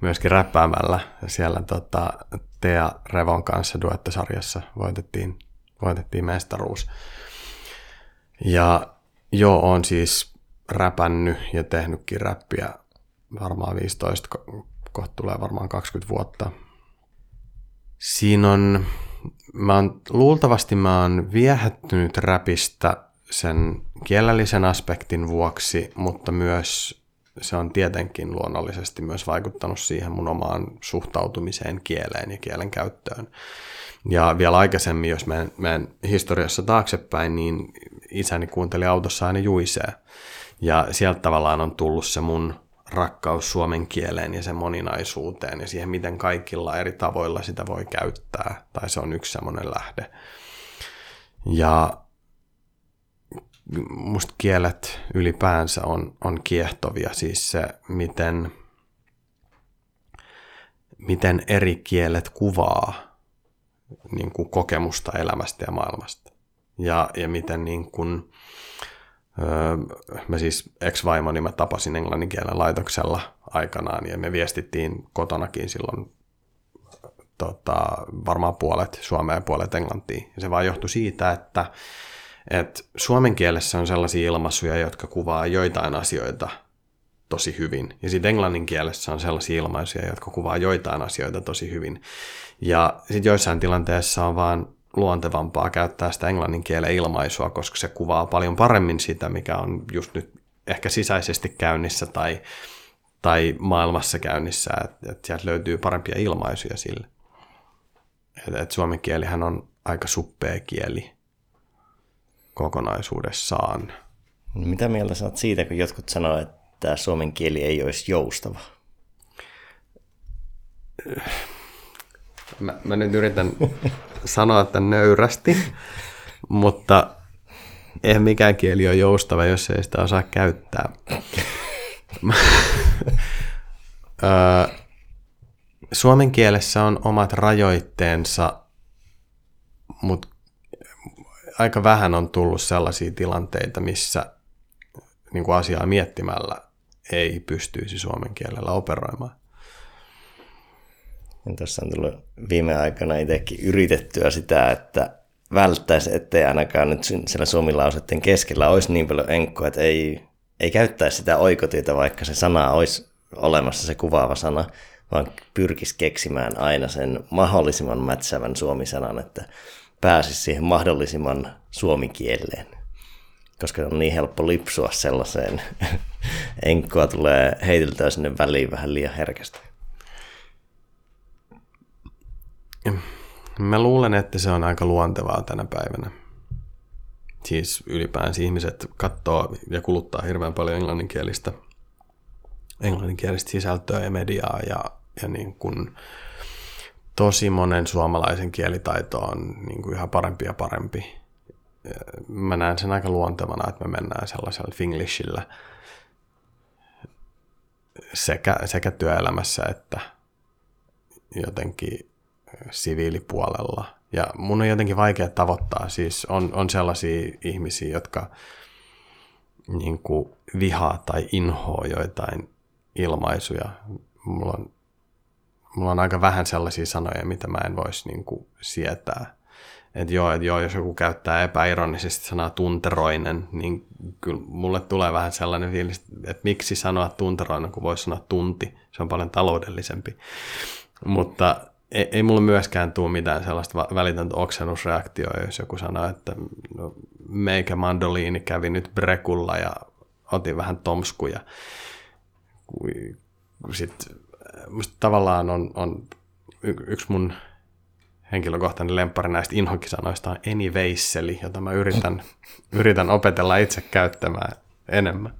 myöskin räppäämällä. Siellä tota, Tea Revon kanssa duettosarjassa voitettiin, voitettiin mestaruus. Ja joo, on siis räpännyt ja tehnytkin räppiä varmaan 15, kohta tulee varmaan 20 vuotta. Siinä on, mä oon, luultavasti mä oon viehättynyt räpistä sen kielellisen aspektin vuoksi, mutta myös se on tietenkin luonnollisesti myös vaikuttanut siihen mun omaan suhtautumiseen kieleen ja kielen käyttöön. Ja vielä aikaisemmin, jos menen, menen historiassa taaksepäin, niin isäni kuunteli autossa aina juisee. Ja sieltä tavallaan on tullut se mun rakkaus suomen kieleen ja sen moninaisuuteen ja siihen, miten kaikilla eri tavoilla sitä voi käyttää. Tai se on yksi semmoinen lähde. Ja musta kielet ylipäänsä on, on kiehtovia. Siis se, miten, miten eri kielet kuvaa niin kuin kokemusta elämästä ja maailmasta. Ja, ja miten niin kuin, öö, mä siis ex-vaimoni mä tapasin englanninkielen laitoksella aikanaan ja me viestittiin kotonakin silloin tota, varmaan puolet suomea ja puolet englantia. Ja se vaan johtui siitä, että et suomen kielessä on sellaisia ilmaisuja, jotka kuvaa joitain asioita tosi hyvin. Ja sitten englannin kielessä on sellaisia ilmaisuja, jotka kuvaa joitain asioita tosi hyvin. Ja sitten joissain tilanteissa on vaan luontevampaa käyttää sitä englannin kielen ilmaisua, koska se kuvaa paljon paremmin sitä, mikä on just nyt ehkä sisäisesti käynnissä tai, tai maailmassa käynnissä, että et sieltä löytyy parempia ilmaisuja sille. Et, et suomen kielihän on aika suppea kieli kokonaisuudessaan. Mitä mieltä sä siitä, kun jotkut sanoo, että suomen kieli ei olisi joustava? Mä, mä nyt yritän sanoa että nöyrästi, mutta eihän mikään kieli ole joustava, jos ei sitä osaa käyttää. Suomen kielessä on omat rajoitteensa, mutta aika vähän on tullut sellaisia tilanteita, missä niin kuin asiaa miettimällä ei pystyisi suomen kielellä operoimaan. Ja tuossa on tullut viime aikana itsekin yritettyä sitä, että välttäisi, ettei ainakaan nyt siellä suomilauseiden keskellä olisi niin paljon enkkoa, että ei, ei käyttäisi sitä oikotietä, vaikka se sana olisi olemassa, se kuvaava sana, vaan pyrkisi keksimään aina sen mahdollisimman mätsävän suomisanan, että pääsisi siihen mahdollisimman suomikieleen. Koska on niin helppo lipsua sellaiseen. [LAUGHS] Enkkoa tulee heiteltyä sinne väliin vähän liian herkästi. Mä luulen, että se on aika luontevaa tänä päivänä. Siis ylipäänsä ihmiset katsoo ja kuluttaa hirveän paljon englanninkielistä, englanninkielistä sisältöä ja mediaa ja, ja niin kuin tosi monen suomalaisen kielitaito on niin kuin yhä parempi ja parempi. Mä näen sen aika luontevana, että me mennään sellaisella finglishillä sekä, sekä työelämässä että jotenkin siviilipuolella. Ja mun on jotenkin vaikea tavoittaa. Siis on, on sellaisia ihmisiä, jotka niin kuin vihaa tai inhoa joitain ilmaisuja. Mulla on mulla on aika vähän sellaisia sanoja, mitä mä en voisi niin kuin sietää. Että joo, et joo, jos joku käyttää epäironisesti sanaa tunteroinen, niin kyllä mulle tulee vähän sellainen fiilis, että miksi sanoa tunteroinen, kun voisi sanoa tunti. Se on paljon taloudellisempi. Mutta ei, ei mulla myöskään tule mitään sellaista välitöntä oksennusreaktioa, jos joku sanoo, että no, meikä mandoliini kävi nyt brekulla ja otin vähän tomskuja. Sitten musta tavallaan on, on yksi mun henkilökohtainen lemppari näistä inhokisanoista on anywayseli, jota mä yritän, [LAUGHS] yritän opetella itse käyttämään enemmän.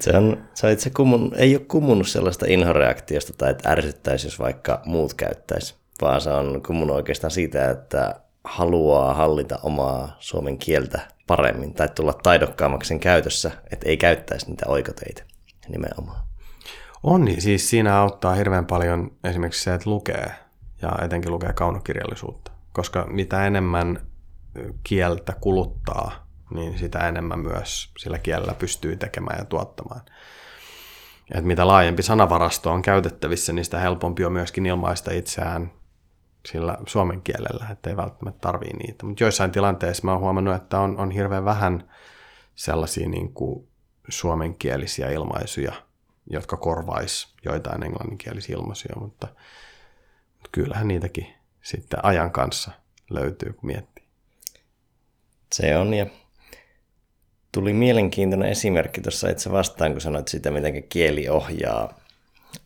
Se, on, se on itse kummun, ei ole kummunut sellaista inhoreaktiosta tai että ärsyttäisi, jos vaikka muut käyttäisi, vaan se on kummun oikeastaan siitä, että haluaa hallita omaa suomen kieltä paremmin tai tulla taidokkaammaksi sen käytössä, että ei käyttäisi niitä oikoteita nimenomaan. On, niin. Siis siinä auttaa hirveän paljon esimerkiksi se, että lukee ja etenkin lukee kaunokirjallisuutta, koska mitä enemmän kieltä kuluttaa, niin sitä enemmän myös sillä kielellä pystyy tekemään ja tuottamaan. Että mitä laajempi sanavarasto on käytettävissä, niin sitä helpompi on myöskin ilmaista itseään sillä suomen kielellä, että ei välttämättä tarvii niitä. Mutta joissain tilanteissa mä oon huomannut, että on, on hirveän vähän sellaisia niin kuin suomenkielisiä ilmaisuja, jotka korvais joitain englanninkielisiä ilmaisuja, mutta, mutta kyllähän niitäkin sitten ajan kanssa löytyy, kun miettii. Se on, ja tuli mielenkiintoinen esimerkki tuossa itse vastaan, kun sanoit sitä, miten kieli ohjaa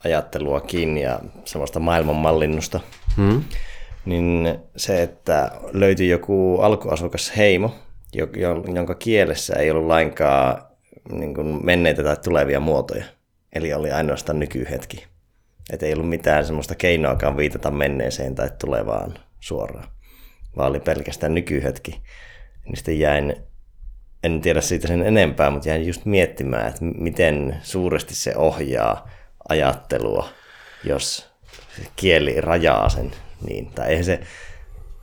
ajatteluakin ja semmoista maailmanmallinnusta. Hmm. Niin se, että löytyi joku alkuasukas heimo, jonka kielessä ei ollut lainkaan niin kuin menneitä tai tulevia muotoja. Eli oli ainoastaan nykyhetki. Että ei ollut mitään semmoista keinoakaan viitata menneeseen tai tulevaan suoraan, vaan oli pelkästään nykyhetki. Niin sitten jäin en tiedä siitä sen enempää, mutta jäin just miettimään, että miten suuresti se ohjaa ajattelua, jos kieli rajaa sen niin. Tai eihän se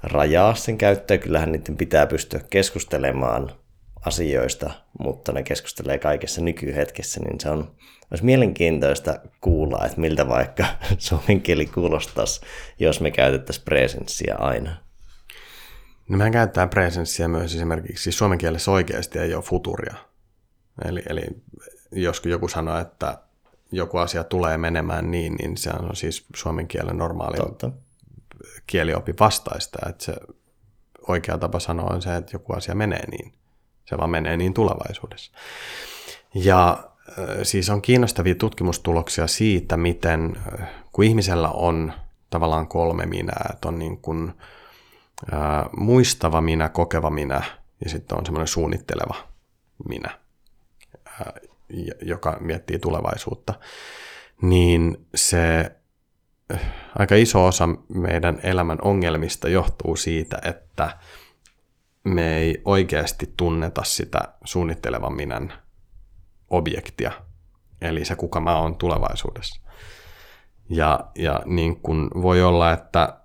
rajaa sen käyttöä, kyllähän niiden pitää pystyä keskustelemaan asioista, mutta ne keskustelee kaikessa nykyhetkessä, niin se on olisi mielenkiintoista kuulla, että miltä vaikka [LAUGHS] suomen kieli kuulostaisi, jos me käytettäisiin presenssiä aina. No mehän käytetään presenssiä myös esimerkiksi siis suomen kielessä oikeasti ei ole futuria. Eli, eli jos joku sanoo, että joku asia tulee menemään niin, niin se on siis suomen kielen normaali Totta. kieliopi vastaista. Että se oikea tapa sanoa on se, että joku asia menee niin. Se vaan menee niin tulevaisuudessa. Ja siis on kiinnostavia tutkimustuloksia siitä, miten kun ihmisellä on tavallaan kolme minää, että on niin kuin, ää, muistava minä, kokeva minä ja sitten on semmoinen suunnitteleva minä, ää, joka miettii tulevaisuutta, niin se aika iso osa meidän elämän ongelmista johtuu siitä, että me ei oikeasti tunneta sitä suunnittelevan minän objektia, eli se kuka mä oon tulevaisuudessa. Ja, ja niin kun voi olla, että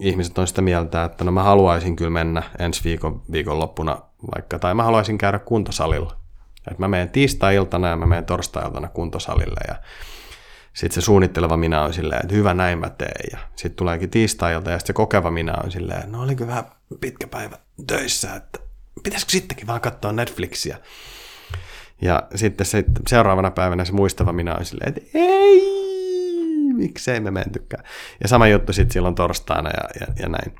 ihmiset on sitä mieltä, että no mä haluaisin kyllä mennä ensi viikon, viikonloppuna vaikka, tai mä haluaisin käydä kuntosalilla. Että mä menen tiistai-iltana ja mä menen torstai-iltana kuntosalille ja sitten se suunnitteleva minä on silleen, että hyvä näin mä teen. Ja sitten tuleekin tiistai-ilta ja sitten se kokeva minä on silleen, että no oliko vähän pitkä päivä töissä, että pitäisikö sittenkin vaan katsoa Netflixiä. Ja sitten se, seuraavana päivänä se muistava minä on silleen, että ei, miksei me mentykään. Ja sama juttu sitten silloin torstaina ja, ja, ja näin.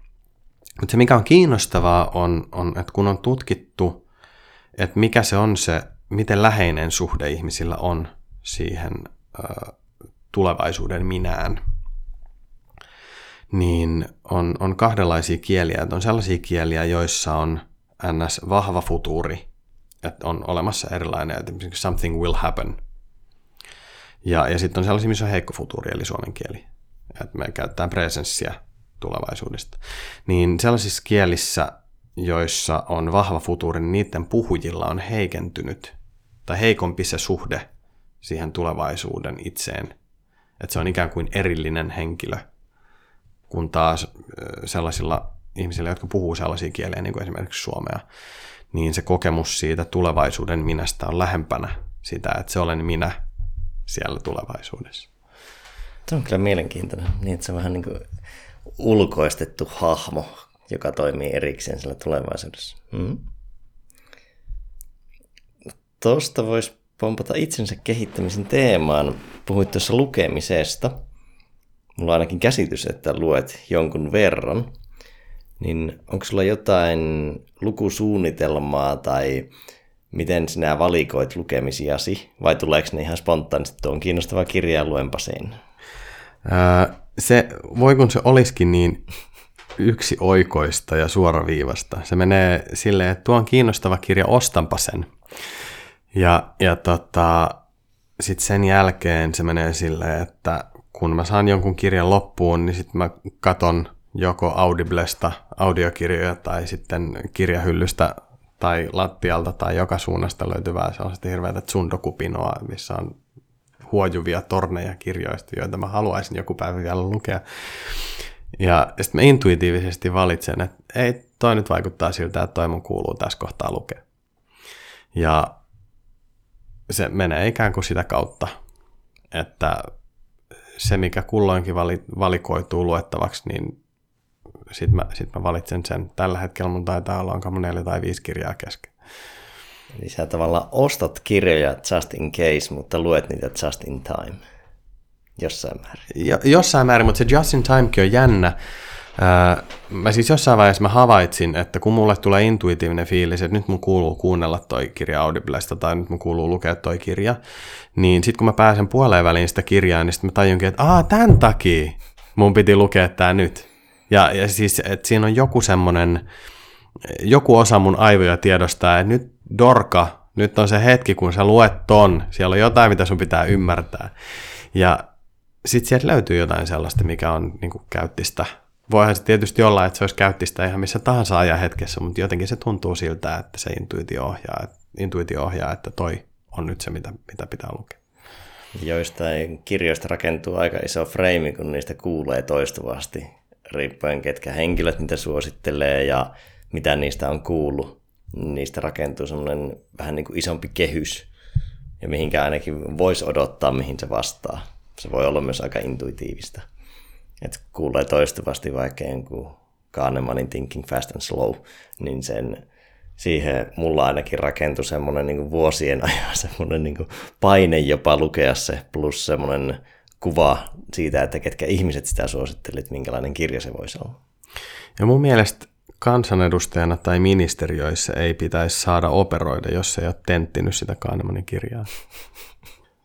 Mutta se mikä on kiinnostavaa on, on, että kun on tutkittu, että mikä se on se, miten läheinen suhde ihmisillä on siihen ö, tulevaisuuden minään, niin on, on kahdenlaisia kieliä. Että on sellaisia kieliä, joissa on ns. vahva futuuri, että on olemassa erilainen, että something will happen – ja, ja sitten on sellaisia, missä on heikko futuuri, eli suomen kieli. Että me käytetään presenssiä tulevaisuudesta. Niin sellaisissa kielissä, joissa on vahva futuuri, niin niiden puhujilla on heikentynyt tai heikompi se suhde siihen tulevaisuuden itseen. Että se on ikään kuin erillinen henkilö, kun taas sellaisilla ihmisillä, jotka puhuu sellaisia kieliä, niin kuin esimerkiksi suomea, niin se kokemus siitä tulevaisuuden minästä on lähempänä sitä, että se olen minä siellä tulevaisuudessa. Se on kyllä mielenkiintoinen, niin että se on vähän niin kuin ulkoistettu hahmo, joka toimii erikseen siellä tulevaisuudessa. Mm. Tuosta voisi pompata itsensä kehittämisen teemaan. Puhuit tuossa lukemisesta. Mulla on ainakin käsitys, että luet jonkun verran. Niin onko sulla jotain lukusuunnitelmaa tai miten sinä valikoit lukemisiasi, vai tuleeko ne ihan spontaanisti, tuon kiinnostava kirja, luenpa sen? se, voi kun se olisikin niin yksi oikoista ja suoraviivasta. Se menee silleen, että tuo on kiinnostava kirja, ostanpa sen. Ja, ja tota, sitten sen jälkeen se menee silleen, että kun mä saan jonkun kirjan loppuun, niin sitten mä katon joko Audiblesta audiokirjoja tai sitten kirjahyllystä tai lattialta tai joka suunnasta löytyvää sellaista hirveätä tsundokupinoa, missä on huojuvia torneja kirjoista, joita mä haluaisin joku päivä vielä lukea. Ja sitten mä intuitiivisesti valitsen, että ei, toi nyt vaikuttaa siltä, että toi mun kuuluu tässä kohtaa lukea. Ja se menee ikään kuin sitä kautta, että se, mikä kulloinkin valikoituu luettavaksi, niin sitten mä, sit mä valitsen sen. Tällä hetkellä mun taitaa olla onko mun neljä tai viisi kirjaa kesken. Eli sä tavallaan ostat kirjoja just in case, mutta luet niitä just in time. Jossain määrin. Jo, jossain määrin, mutta se just in timekin on jännä. Ää, mä siis jossain vaiheessa mä havaitsin, että kun mulle tulee intuitiivinen fiilis, että nyt mun kuuluu kuunnella toi kirja Audiblesta tai nyt mun kuuluu lukea toi kirja, niin sitten kun mä pääsen puoleen väliin sitä kirjaa, niin sitten mä tajunkin, että aa, tämän takia mun piti lukea tää nyt. Ja, ja siis, että siinä on joku semmoinen, joku osa mun aivoja tiedostaa, että nyt Dorka, nyt on se hetki, kun sä luet ton, siellä on jotain, mitä sun pitää ymmärtää. Ja sitten sieltä löytyy jotain sellaista, mikä on niin kuin käyttistä. Voihan se tietysti olla, että se olisi käyttistä ihan missä tahansa ajan hetkessä, mutta jotenkin se tuntuu siltä, että se intuitio ohjaa, intuitio ohjaa että toi on nyt se, mitä, mitä pitää lukea. Joistain kirjoista rakentuu aika iso freimi, kun niistä kuulee toistuvasti, riippuen ketkä henkilöt niitä suosittelee ja mitä niistä on kuullut. Niistä rakentuu semmoinen vähän niin kuin isompi kehys, ja mihinkä ainakin voisi odottaa, mihin se vastaa se voi olla myös aika intuitiivista. Että kuulee toistuvasti vaikka jonkun Kahnemanin Thinking Fast and Slow, niin sen, siihen mulla ainakin rakentui semmoinen niin vuosien [LAUGHS] ajan semmoinen niin paine jopa lukea se, plus semmoinen kuva siitä, että ketkä ihmiset sitä suosittelit, minkälainen kirja se voisi olla. Ja mun mielestä kansanedustajana tai ministeriöissä ei pitäisi saada operoida, jos ei ole tenttinyt sitä Kahnemanin kirjaa. [LAUGHS]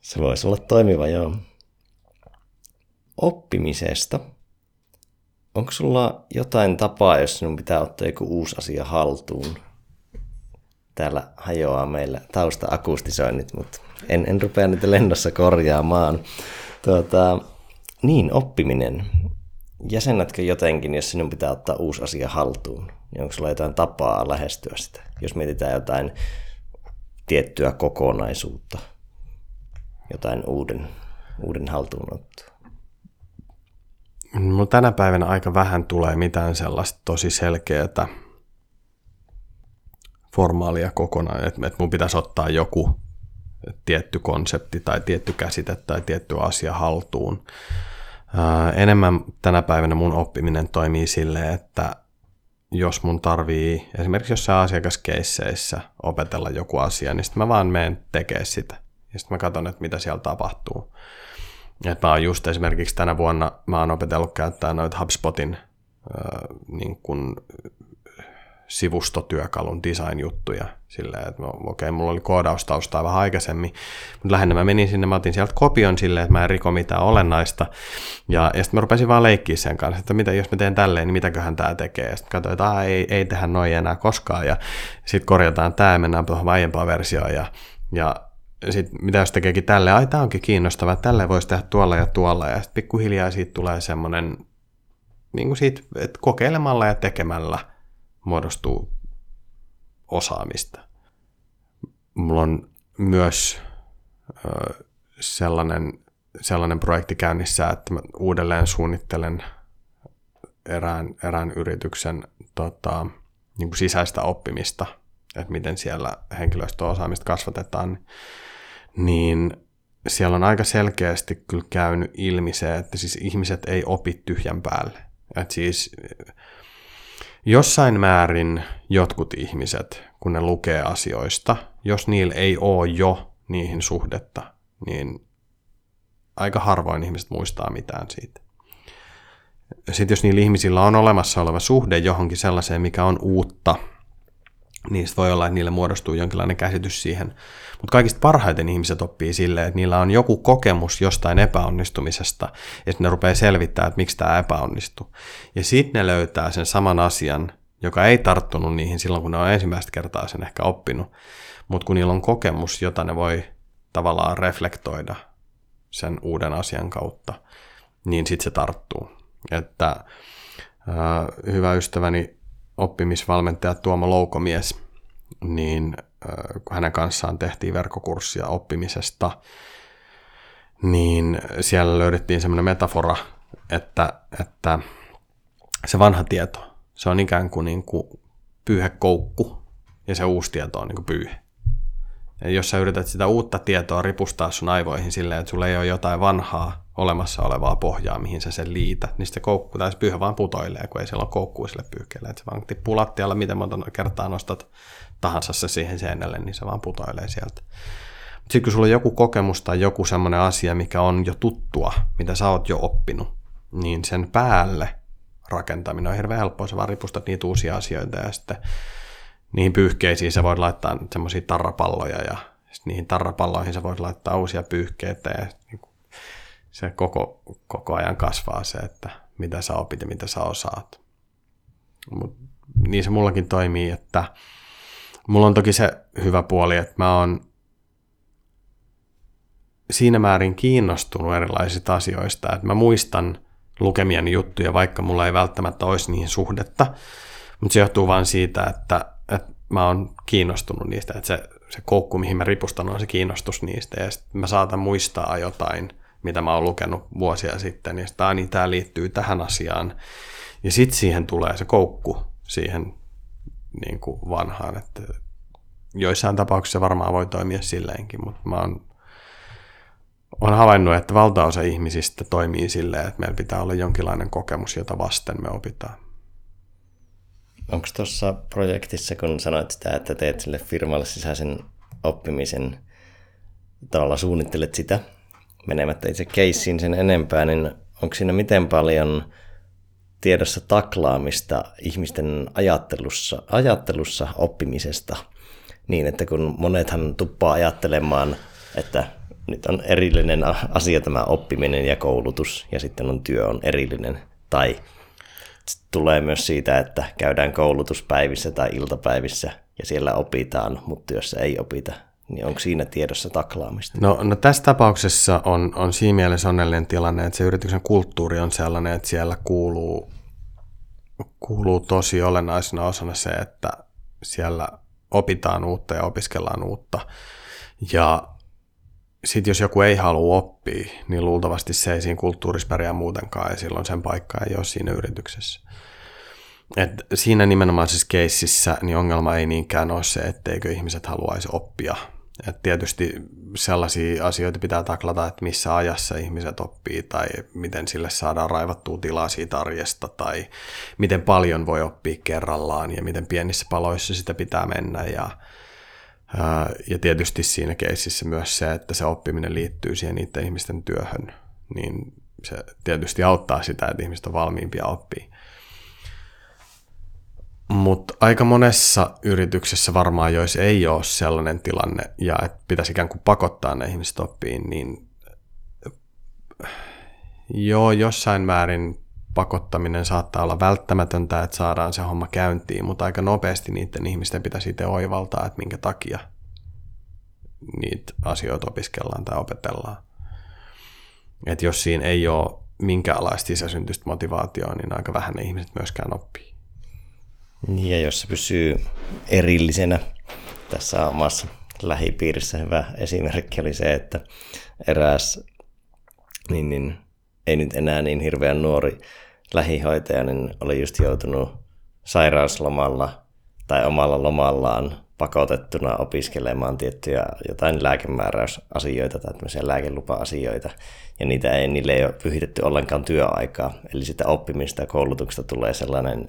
Se voisi olla toimiva, joo oppimisesta. Onko sulla jotain tapaa, jos sinun pitää ottaa joku uusi asia haltuun? Täällä hajoaa meillä tausta-akustisoinnit, mutta en, en rupea niitä lennossa korjaamaan. Tuota, niin, oppiminen. Jäsennätkö jotenkin, jos sinun pitää ottaa uusi asia haltuun? Onko sulla jotain tapaa lähestyä sitä? Jos mietitään jotain tiettyä kokonaisuutta, jotain uuden, uuden haltuunottoa. Mulla tänä päivänä aika vähän tulee mitään sellaista tosi selkeää formaalia kokonaan, että mun pitäisi ottaa joku tietty konsepti tai tietty käsite tai tietty asia haltuun. Enemmän tänä päivänä mun oppiminen toimii silleen, että jos mun tarvii esimerkiksi jossain asiakaskeisseissä opetella joku asia, niin sitten mä vaan menen tekemään sitä. Ja sitten mä katson, että mitä siellä tapahtuu. Et mä oon just esimerkiksi tänä vuonna, mä oon opetellut käyttää noita HubSpotin äh, niin kun, sivustotyökalun design-juttuja. Silleen, että okei, okay, mulla oli koodaustaustaa vähän aikaisemmin, mutta lähinnä mä menin sinne, mä otin sieltä kopion silleen, että mä en riko mitään olennaista, ja, ja sitten mä rupesin vaan leikkiä sen kanssa, että mitä jos mä teen tälleen, niin mitäköhän tämä tekee, ja sitten katsoin, että ei, ei tehdä noin enää koskaan, ja sitten korjataan tämä, mennään tuohon aiempaan versioon, ja, ja sit, mitä jos tekeekin tälle, ai tämä onkin kiinnostavaa, tälle voisi tehdä tuolla ja tuolla, ja sitten pikkuhiljaa siitä tulee semmoinen, niin kuin siitä, että kokeilemalla ja tekemällä muodostuu osaamista. Mulla on myös sellainen, sellainen projekti käynnissä, että mä uudelleen suunnittelen erään, erään yrityksen tota, niin kuin sisäistä oppimista, että miten siellä henkilöstöosaamista kasvatetaan niin siellä on aika selkeästi kyllä käynyt ilmi se, että siis ihmiset ei opi tyhjän päälle. Että siis jossain määrin jotkut ihmiset, kun ne lukee asioista, jos niillä ei ole jo niihin suhdetta, niin aika harvoin ihmiset muistaa mitään siitä. Sitten jos niillä ihmisillä on olemassa oleva suhde johonkin sellaiseen, mikä on uutta – niistä voi olla, että niille muodostuu jonkinlainen käsitys siihen. Mutta kaikista parhaiten ihmiset oppii silleen, että niillä on joku kokemus jostain epäonnistumisesta, ja sitten ne rupeaa selvittämään, että miksi tämä epäonnistuu. Ja sitten ne löytää sen saman asian, joka ei tarttunut niihin silloin, kun ne on ensimmäistä kertaa sen ehkä oppinut. Mutta kun niillä on kokemus, jota ne voi tavallaan reflektoida sen uuden asian kautta, niin sitten se tarttuu. Että äh, hyvä ystäväni oppimisvalmentaja Tuomo Loukomies niin hänen kanssaan tehtiin verkkokurssia oppimisesta, niin siellä löydettiin semmoinen metafora, että, että se vanha tieto, se on ikään kuin, niin kuin pyyhekoukku ja se uusi tieto on niin kuin pyyhe. Ja jos sä yrität sitä uutta tietoa ripustaa sun aivoihin silleen, että sulla ei ole jotain vanhaa olemassa olevaa pohjaa, mihin sä sen liität, niin sitten koukku tai se pyyhä vaan putoilee, kun ei siellä ole koukkua sille pyyhkeelle. Että se vaan tippuu lattialla, miten monta kertaa nostat tahansa se siihen seinälle, niin se vaan putoilee sieltä. Sitten kun sulla on joku kokemus tai joku semmoinen asia, mikä on jo tuttua, mitä sä oot jo oppinut, niin sen päälle rakentaminen on hirveän helppoa. Sä vaan ripustat niitä uusia asioita ja sitten niihin pyyhkeisiin sä voit laittaa semmoisia tarrapalloja ja niihin tarrapalloihin sä voit laittaa uusia pyyhkeitä ja se koko, koko ajan kasvaa se, että mitä sä opit ja mitä sä osaat. Mut niin se mullakin toimii, että mulla on toki se hyvä puoli, että mä oon siinä määrin kiinnostunut erilaisista asioista, että mä muistan lukemiani juttuja, vaikka mulla ei välttämättä olisi niihin suhdetta, mutta se johtuu vain siitä, että, että mä oon kiinnostunut niistä, että se, se koukku, mihin mä ripustan, on se kiinnostus niistä, ja sitten mä saatan muistaa jotain, mitä mä oon lukenut vuosia sitten, ja sitten niin tämä liittyy tähän asiaan, ja sitten siihen tulee se koukku siihen niin kuin vanhaan, että joissain tapauksissa varmaan voi toimia silleenkin, mutta mä oon on havainnut, että valtaosa ihmisistä toimii silleen, että meillä pitää olla jonkinlainen kokemus, jota vasten me opitaan. Onko tuossa projektissa, kun sanoit sitä, että teet sille firmalle sisäisen oppimisen, tavallaan suunnittelet sitä, menemättä itse keissiin sen enempää, niin onko siinä miten paljon tiedossa taklaamista ihmisten ajattelussa, ajattelussa oppimisesta, niin että kun monethan tuppaa ajattelemaan, että nyt on erillinen asia tämä oppiminen ja koulutus, ja sitten on työ on erillinen. Tai tulee myös siitä, että käydään koulutuspäivissä tai iltapäivissä, ja siellä opitaan, mutta työssä ei opita. Niin onko siinä tiedossa taklaamista? No, no tässä tapauksessa on, on siinä mielessä onnellinen tilanne, että se yrityksen kulttuuri on sellainen, että siellä kuuluu, kuuluu tosi olennaisena osana se, että siellä opitaan uutta ja opiskellaan uutta. Ja sitten jos joku ei halua oppia, niin luultavasti se ei siinä kulttuurissa pärjää muutenkaan ja silloin sen paikka ei ole siinä yrityksessä. Et siinä nimenomaisessa keississä niin ongelma ei niinkään ole se, etteikö ihmiset haluaisi oppia. Et tietysti sellaisia asioita pitää taklata, että missä ajassa ihmiset oppii tai miten sille saadaan raivattua tilaa siitä arjesta tai miten paljon voi oppia kerrallaan ja miten pienissä paloissa sitä pitää mennä ja ja tietysti siinä keississä myös se, että se oppiminen liittyy siihen niiden ihmisten työhön, niin se tietysti auttaa sitä, että ihmiset on valmiimpia oppia. Mutta aika monessa yrityksessä varmaan, jos ei ole sellainen tilanne ja että pitäisi ikään kuin pakottaa ne ihmiset oppiin, niin joo, jossain määrin pakottaminen saattaa olla välttämätöntä, että saadaan se homma käyntiin, mutta aika nopeasti niiden ihmisten pitäisi itse oivaltaa, että minkä takia niitä asioita opiskellaan tai opetellaan. Että jos siinä ei ole minkäänlaista sisäsyntyistä motivaatioa, niin aika vähän ne ihmiset myöskään oppii. Niin, ja jos se pysyy erillisenä tässä omassa lähipiirissä hyvä esimerkki oli se, että eräs niin, niin, ei nyt enää niin hirveän nuori lähihoitaja niin oli just joutunut sairauslomalla tai omalla lomallaan pakotettuna opiskelemaan tiettyjä jotain lääkemääräysasioita tai tämmöisiä lääkelupa-asioita, ja niitä ei, niille ei ole pyhitetty ollenkaan työaikaa. Eli sitä oppimista ja koulutuksesta tulee sellainen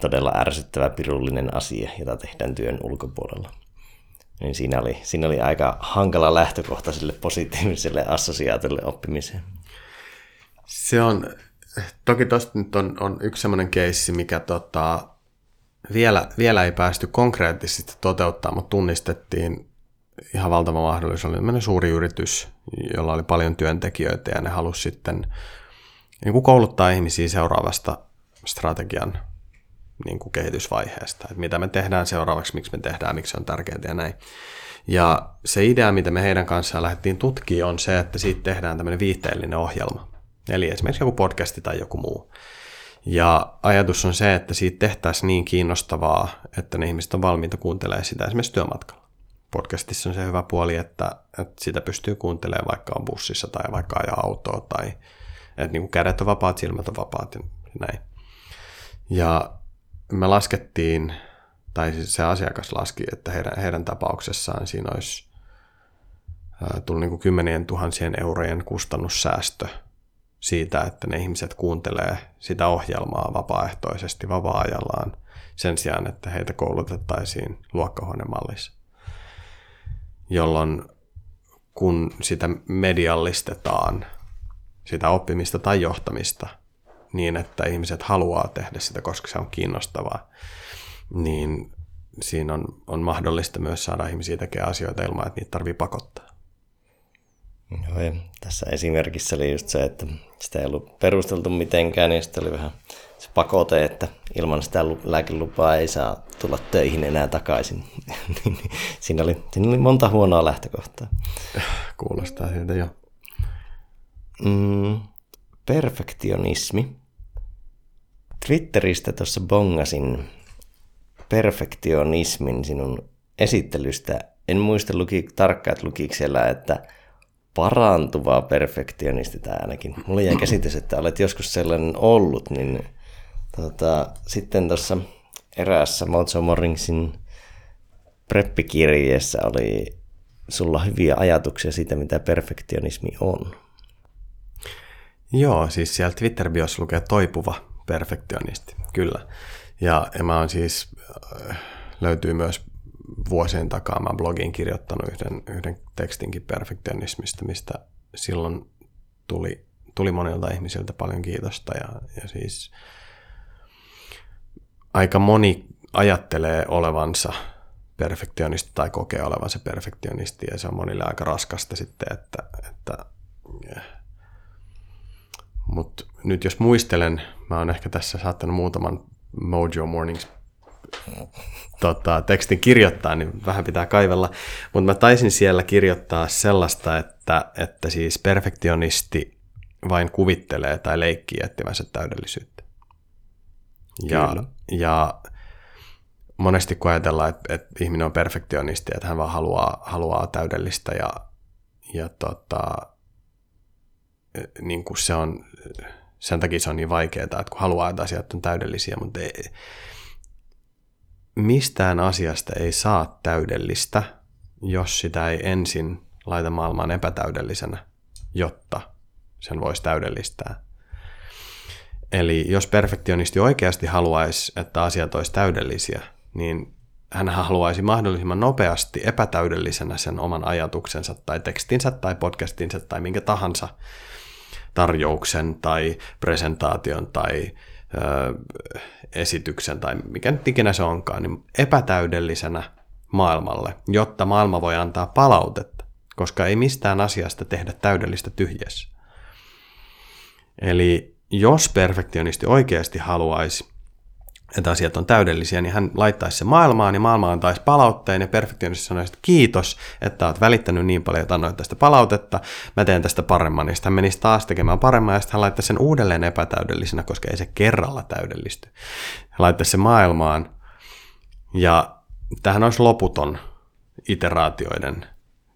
todella ärsyttävä pirullinen asia, jota tehdään työn ulkopuolella. Niin siinä oli, siinä oli aika hankala lähtökohta sille positiiviselle assosiaatiolle oppimiseen. Se on toki tuosta nyt on, on yksi semmoinen keissi, mikä tota, vielä, vielä ei päästy konkreettisesti toteuttaa, mutta tunnistettiin ihan valtava mahdollisuus. Oli suuri yritys, jolla oli paljon työntekijöitä ja ne halusi sitten niin kuin kouluttaa ihmisiä seuraavasta strategian niin kuin kehitysvaiheesta. Että mitä me tehdään seuraavaksi, miksi me tehdään, miksi se on tärkeää ja näin. Ja se idea, mitä me heidän kanssaan lähdettiin tutkimaan, on se, että siitä tehdään tämmöinen viihteellinen ohjelma. Eli esimerkiksi joku podcasti tai joku muu. Ja ajatus on se, että siitä tehtäisiin niin kiinnostavaa, että ne ihmiset on valmiita kuuntelemaan sitä esimerkiksi työmatkalla. Podcastissa on se hyvä puoli, että, että sitä pystyy kuuntelemaan vaikka on bussissa tai vaikka ajaa autoa tai että niin kuin kädet on vapaat, silmät on vapaat ja näin. Ja me laskettiin, tai siis se asiakas laski, että heidän, heidän tapauksessaan siinä olisi tullut niin kuin kymmenien tuhansien eurojen kustannussäästö siitä, että ne ihmiset kuuntelee sitä ohjelmaa vapaaehtoisesti vapaa-ajallaan sen sijaan, että heitä koulutettaisiin luokkahuonemallissa. Jolloin kun sitä mediallistetaan, sitä oppimista tai johtamista niin, että ihmiset haluaa tehdä sitä, koska se on kiinnostavaa, niin siinä on, on mahdollista myös saada ihmisiä tekemään asioita ilman, että niitä tarvii pakottaa. Joo, ja tässä esimerkissä oli just se, että sitä ei ollut perusteltu mitenkään, niin sitten oli vähän se pakote, että ilman sitä lääkelupaa ei saa tulla töihin enää takaisin. [LAUGHS] Niin, niin, siinä, oli, siinä oli monta huonoa lähtökohtaa. Kuulostaa siltä jo. Mm, perfektionismi. Twitteristä tuossa bongasin perfektionismin sinun esittelystä. En muista luki, tarkkaan, että lukiko siellä, että parantuva perfektionisti tai ainakin. Mulla jäi käsitys, että olet joskus sellainen ollut, niin tota, sitten tuossa eräässä Mojo Morningsin preppikirjeessä oli sulla hyviä ajatuksia siitä, mitä perfektionismi on. Joo, siis siellä Twitter-biossa lukee toipuva perfektionisti, kyllä. Ja, ja mä oon siis, äh, löytyy myös vuosien takaa mä blogiin kirjoittanut yhden, yhden tekstinkin perfektionismista, mistä silloin tuli, tuli monilta ihmisiltä paljon kiitosta ja, ja siis aika moni ajattelee olevansa perfektionisti tai kokee olevansa perfektionisti ja se on monille aika raskasta sitten, että, että. Mutta nyt jos muistelen, mä oon ehkä tässä saattanut muutaman Mojo Mornings tota, tekstin kirjoittaa, niin vähän pitää kaivella. Mutta mä taisin siellä kirjoittaa sellaista, että, että siis perfektionisti vain kuvittelee tai leikkii etsimänsä täydellisyyttä. Ja, ja monesti kun ajatellaan, että, että ihminen on perfektionisti, että hän vaan haluaa, haluaa täydellistä ja, ja tota, niin kuin se on, sen takia se on niin vaikeaa, että kun haluaa, että asiat on täydellisiä, mutta ei, mistään asiasta ei saa täydellistä, jos sitä ei ensin laita maailmaan epätäydellisenä, jotta sen voisi täydellistää. Eli jos perfektionisti oikeasti haluaisi, että asiat olisi täydellisiä, niin hän haluaisi mahdollisimman nopeasti epätäydellisenä sen oman ajatuksensa tai tekstinsä tai podcastinsa tai minkä tahansa tarjouksen tai presentaation tai esityksen tai mikä nyt ikinä se onkaan, niin epätäydellisenä maailmalle, jotta maailma voi antaa palautetta, koska ei mistään asiasta tehdä täydellistä tyhjässä. Eli jos perfektionisti oikeasti haluaisi että asiat on täydellisiä, niin hän laittaisi se maailmaan, niin maailma antaisi palautteen, ja perfektionisti sanoisi, että kiitos, että olet välittänyt niin paljon, että annoit tästä palautetta, mä teen tästä paremman, niin sitten hän menisi taas tekemään paremman, ja sitten hän laittaisi sen uudelleen epätäydellisenä, koska ei se kerralla täydellisty. Hän laittaisi se maailmaan, ja tähän olisi loputon iteraatioiden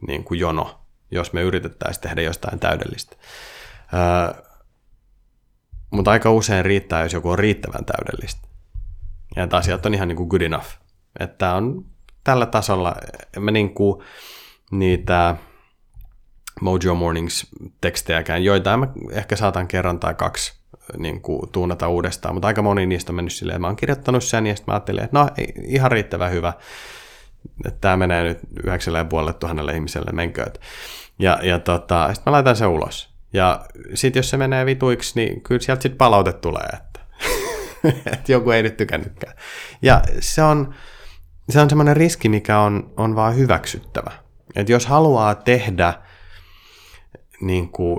niin kuin jono, jos me yritettäisiin tehdä jostain täydellistä. Öö, mutta aika usein riittää, jos joku on riittävän täydellistä. Ja että asiat on ihan niin kuin good enough. Että on tällä tasolla, mä niin kuin niitä Mojo Mornings tekstejäkään, joita mä ehkä saatan kerran tai kaksi niin kuin, tuunata uudestaan, mutta aika moni niistä on mennyt silleen, mä oon kirjoittanut sen ja sitten mä ajattelin, että no ihan riittävän hyvä, että tämä menee nyt yhdeksälle ja puolelle tuhannelle ihmiselle, menköön. Ja, ja tota, sitten mä laitan sen ulos. Ja sitten jos se menee vituiksi, niin kyllä sieltä sitten palaute tulee, [LAUGHS] että joku ei nyt tykännytkään. Ja se on, se on semmoinen riski, mikä on, on vaan hyväksyttävä. Että jos haluaa tehdä, niin kuin,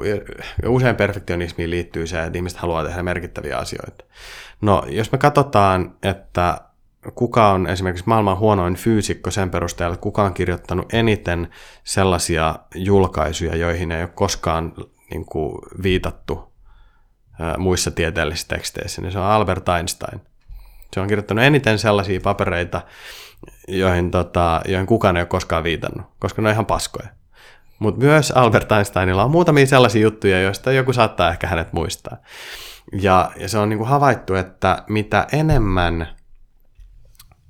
usein perfektionismiin liittyy se, että ihmiset haluaa tehdä merkittäviä asioita. No, jos me katsotaan, että kuka on esimerkiksi maailman huonoin fyysikko sen perusteella, kuka on kirjoittanut eniten sellaisia julkaisuja, joihin ei ole koskaan niin kuin, viitattu muissa tieteellisissä teksteissä, niin se on Albert Einstein. Se on kirjoittanut eniten sellaisia papereita, joihin, tota, joihin kukaan ei ole koskaan viitannut, koska ne on ihan paskoja. Mutta myös Albert Einsteinilla on muutamia sellaisia juttuja, joista joku saattaa ehkä hänet muistaa. Ja, ja se on niin kuin havaittu, että mitä enemmän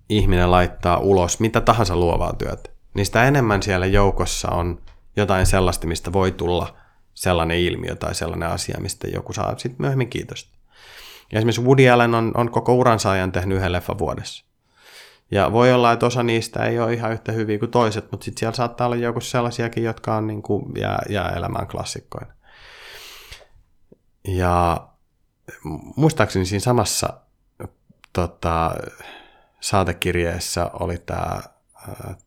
ihminen laittaa ulos mitä tahansa luovaa työtä, niin sitä enemmän siellä joukossa on jotain sellaista, mistä voi tulla sellainen ilmiö tai sellainen asia, mistä joku saa sitten myöhemmin kiitosta. Ja esimerkiksi Woody Allen on, on koko uransa ajan tehnyt yhden leffan vuodessa. Ja voi olla, että osa niistä ei ole ihan yhtä hyviä kuin toiset, mutta sitten siellä saattaa olla joku sellaisiakin, jotka on niin kuin, jää, jää elämään klassikkoina. Ja muistaakseni siinä samassa tota, saatekirjeessä oli tämä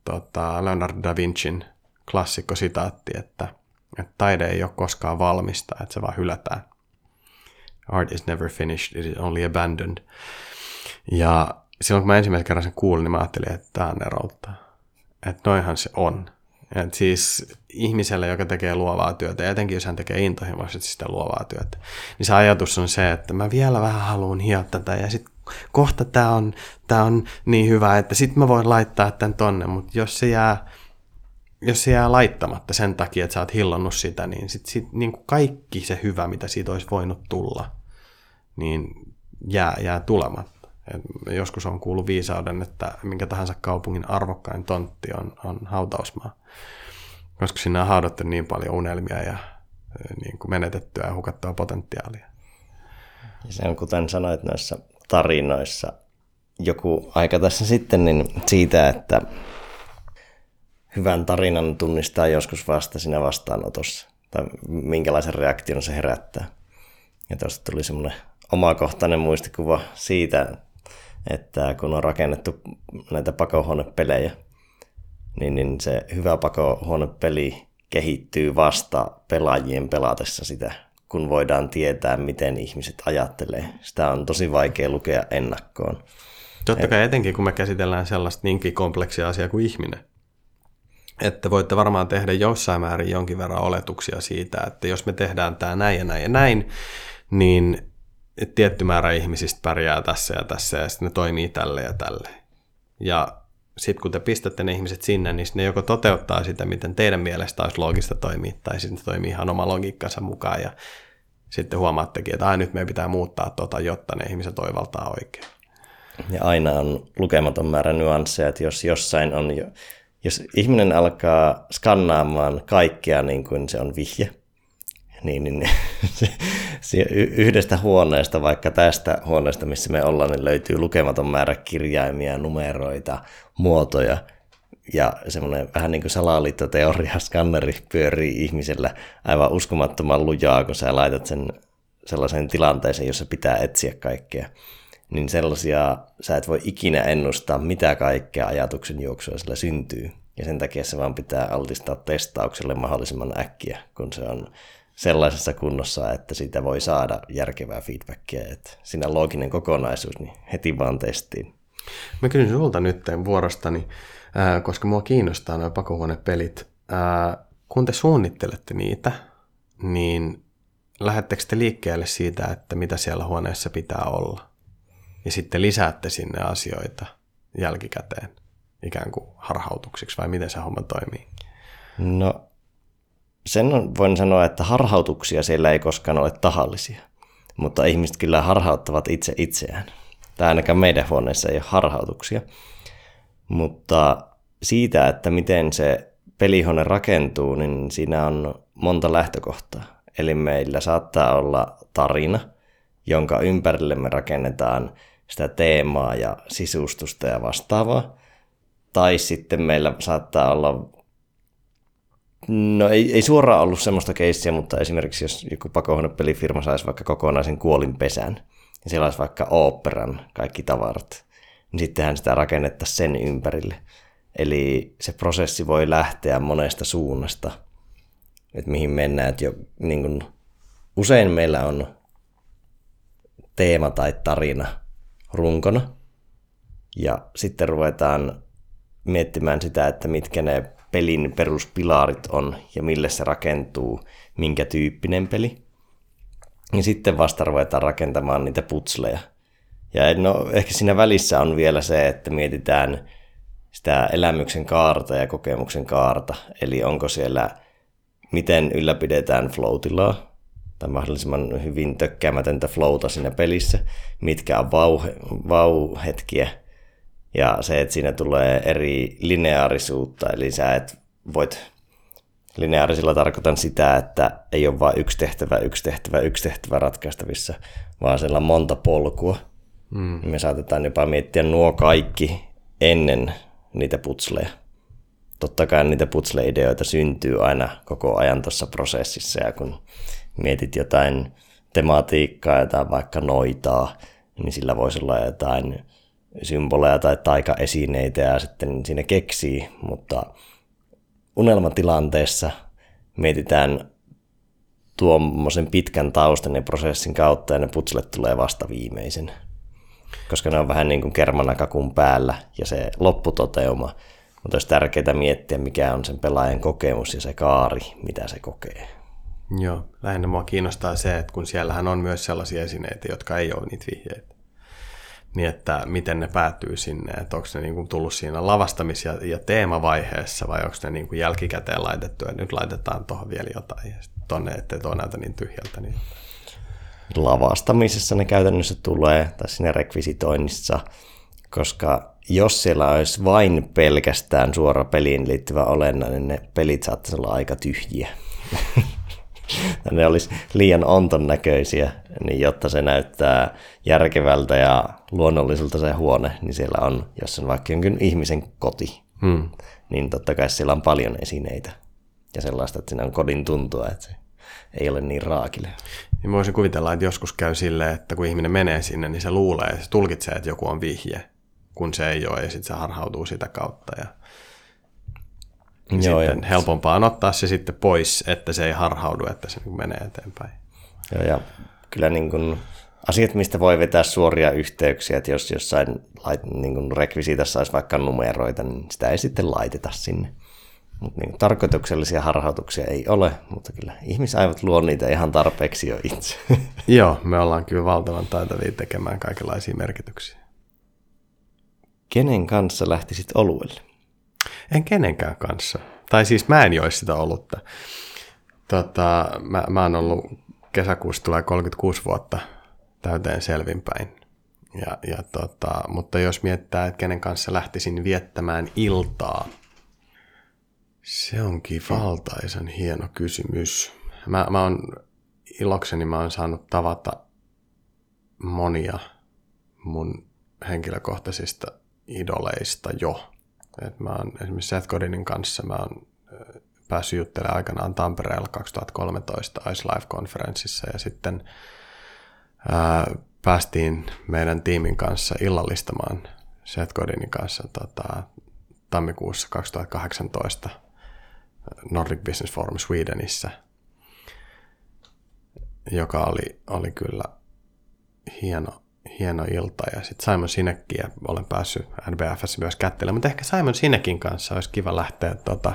tota, Leonardo da Vincin klassikko sitaatti, että, että taide ei ole koskaan valmista, että se vaan hylätään. Art is never finished, it is only abandoned. Ja silloin kun mä ensimmäisen kerran sen kuulin, niin mä ajattelin, että tämä on erouttaa. Että noinhan se on. Et siis ihmiselle, joka tekee luovaa työtä, ja etenkin jos hän tekee intohimoisesti sitä luovaa työtä, niin se ajatus on se, että mä vielä vähän haluan hioa tätä, ja sitten kohta tämä on, tää on niin hyvä, että sitten mä voin laittaa tämän tonne, mutta jos se jää, jos se jää laittamatta sen takia, että sä oot hillonnut sitä, niin sitten sit, niin kuin kaikki se hyvä, mitä siitä olisi voinut tulla, niin jää, jää tulematta. Et joskus on kuullut viisauden, että minkä tahansa kaupungin arvokkain tontti on, on hautausmaa, koska sinne on haudattu niin paljon unelmia ja niin kuin menetettyä ja hukattua potentiaalia. Ja se on kuten sanoit noissa tarinoissa joku aika tässä sitten niin siitä, että hyvän tarinan tunnistaa joskus vasta siinä vastaanotossa, tai minkälaisen reaktion se herättää. Ja tuosta tuli semmoinen omakohtainen muistikuva siitä, että kun on rakennettu näitä pakohuonepelejä, niin, niin se hyvä pakohuonepeli kehittyy vasta pelaajien pelatessa sitä kun voidaan tietää, miten ihmiset ajattelee. Sitä on tosi vaikea lukea ennakkoon. Totta kai etenkin, kun me käsitellään sellaista niinkin kompleksia asiaa kuin ihminen. Että voitte varmaan tehdä jossain määrin jonkin verran oletuksia siitä, että jos me tehdään tämä näin ja näin ja näin, niin tietty määrä ihmisistä pärjää tässä ja tässä ja sitten ne toimii tälle ja tälle. Ja sitten kun te pistätte ne ihmiset sinne, niin ne joko toteuttaa sitä, miten teidän mielestä olisi loogista toimia, tai sitten ne toimii ihan oma logiikkansa mukaan, ja sitten huomaattekin, että nyt meidän pitää muuttaa tota, jotta ne ihmiset oivaltaa oikein. Ja aina on lukematon määrä nyansseja, että jos jossain on jo, jos ihminen alkaa skannaamaan kaikkea niin kuin se on vihje, niin, niin [LAUGHS] se, se yhdestä huoneesta, vaikka tästä huoneesta, missä me ollaan, niin löytyy lukematon määrä kirjaimia, numeroita, muotoja, ja semmoinen vähän niin kuin salaliittoteoria skanneri pyörii ihmisellä aivan uskomattoman lujaa, kun sä laitat sen sellaiseen tilanteeseen, jossa pitää etsiä kaikkea. Niin sellaisia, sä et voi ikinä ennustaa, mitä kaikkea ajatuksen juoksua sillä syntyy. Ja sen takia se vaan pitää altistaa testaukselle mahdollisimman äkkiä, kun se on sellaisessa kunnossa, että siitä voi saada järkevää feedbackia. Että siinä looginen kokonaisuus, niin heti vaan testiin. Mä kysyn sulta nyt vuorostani, koska mua kiinnostaa nuo pakohuonepelit. Kun te suunnittelette niitä, niin lähettekö te liikkeelle siitä, että mitä siellä huoneessa pitää olla? Ja sitten lisäätte sinne asioita jälkikäteen ikään kuin harhautuksiksi, vai miten se homma toimii? No sen voin sanoa, että harhautuksia siellä ei koskaan ole tahallisia, mutta ihmiset kyllä harhauttavat itse itseään. Tai ainakaan meidän huoneessa ei ole harhautuksia. Mutta siitä, että miten se pelihuone rakentuu, niin siinä on monta lähtökohtaa. Eli meillä saattaa olla tarina, jonka ympärille me rakennetaan sitä teemaa ja sisustusta ja vastaavaa. Tai sitten meillä saattaa olla No ei, ei suoraan ollut semmoista keissiä, mutta esimerkiksi jos joku pakohuonepelifirma saisi vaikka kokonaisen kuolinpesän, ja siellä olisi vaikka oopperan kaikki tavarat, niin sittenhän sitä rakennettaisiin sen ympärille. Eli se prosessi voi lähteä monesta suunnasta, että mihin mennään. Että jo, niin kuin, usein meillä on teema tai tarina runkona, ja sitten ruvetaan miettimään sitä, että mitkä ne pelin peruspilarit on ja mille se rakentuu, minkä tyyppinen peli. niin sitten vasta ruvetaan rakentamaan niitä putsleja. Ja no, ehkä siinä välissä on vielä se, että mietitään sitä elämyksen kaarta ja kokemuksen kaarta. Eli onko siellä, miten ylläpidetään floatilaa, tai mahdollisimman hyvin tökkäämätöntä flowta siinä pelissä, mitkä on vau-hetkiä, ja se, että siinä tulee eri lineaarisuutta, eli sä et voit Lineaarisilla tarkoitan sitä, että ei ole vain yksi tehtävä, yksi tehtävä, yksi tehtävä ratkaistavissa, vaan siellä on monta polkua. Mm. Me saatetaan jopa miettiä nuo kaikki ennen niitä putsleja. Totta kai niitä putsle-ideoita syntyy aina koko ajan tuossa prosessissa, ja kun mietit jotain tematiikkaa, jotain vaikka noitaa, niin sillä voisi olla jotain symboleja tai taikaesineitä ja sitten siinä keksii, mutta unelmatilanteessa mietitään tuommoisen pitkän taustan ja prosessin kautta ja ne putslet tulee vasta viimeisen. Koska ne on vähän niin kuin kermanakakun päällä ja se lopputoteuma. Mutta olisi tärkeää miettiä, mikä on sen pelaajan kokemus ja se kaari, mitä se kokee. Joo, lähinnä mua kiinnostaa se, että kun siellähän on myös sellaisia esineitä, jotka ei ole niitä vihjeitä niin että miten ne päätyy sinne, että onko ne niin kuin tullut siinä lavastamis- ja, teemavaiheessa vai onko ne niin kuin jälkikäteen laitettu ja nyt laitetaan tuohon vielä jotain ja tonne, ettei tuo näytä niin tyhjältä. Niin... Lavastamisessa ne käytännössä tulee, tai siinä rekvisitoinnissa, koska jos siellä olisi vain pelkästään suora peliin liittyvä olennainen, ne pelit saattaisi olla aika tyhjiä. [LAUGHS] ne olisi liian onton näköisiä, niin jotta se näyttää järkevältä ja luonnolliselta se huone, niin siellä on, jos on vaikka jonkin ihmisen koti, hmm. niin totta kai siellä on paljon esineitä ja sellaista, että siinä on kodin tuntua, että se ei ole niin raakille. Niin voisin kuvitella, että joskus käy silleen, että kun ihminen menee sinne, niin se luulee, se tulkitsee, että joku on vihje, kun se ei ole, ja sitten se harhautuu sitä kautta. Ja Joo, sitten ja helpompaa on ottaa se sitten pois, että se ei harhaudu, että se niin menee eteenpäin. Joo, ja kyllä niin kuin asiat, mistä voi vetää suoria yhteyksiä, että jos jossain niin kuin rekvisiitassa olisi vaikka numeroita, niin sitä ei sitten laiteta sinne. Mutta niin, tarkoituksellisia harhautuksia ei ole, mutta kyllä ihmisaivot luo niitä ihan tarpeeksi jo itse. [LAUGHS] Joo, me ollaan kyllä valtavan taitavia tekemään kaikenlaisia merkityksiä. Kenen kanssa lähtisit oluelle? En kenenkään kanssa. Tai siis mä en joisi sitä olutta. Tota, mä, mä oon ollut kesäkuussa tulee 36 vuotta täyteen selvinpäin. Ja, ja tota, mutta jos miettää, että kenen kanssa lähtisin viettämään iltaa, se onkin valtaisen hieno kysymys. Mä, mä oon ilokseni mä oon saanut tavata monia mun henkilökohtaisista idoleista jo. Et mä oon esimerkiksi Seth Godinin kanssa mä oon päässyt juttelemaan aikanaan Tampereella 2013 Ice Life-konferenssissa ja sitten ää, päästiin meidän tiimin kanssa illallistamaan Seth Godinin kanssa tota, tammikuussa 2018 Nordic Business Forum Swedenissä, joka oli, oli kyllä hieno, hieno ilta. Ja sitten Simon Sinekkiä olen päässyt NBFssä myös kättelemään, mutta ehkä Simon Sinekin kanssa olisi kiva lähteä tota,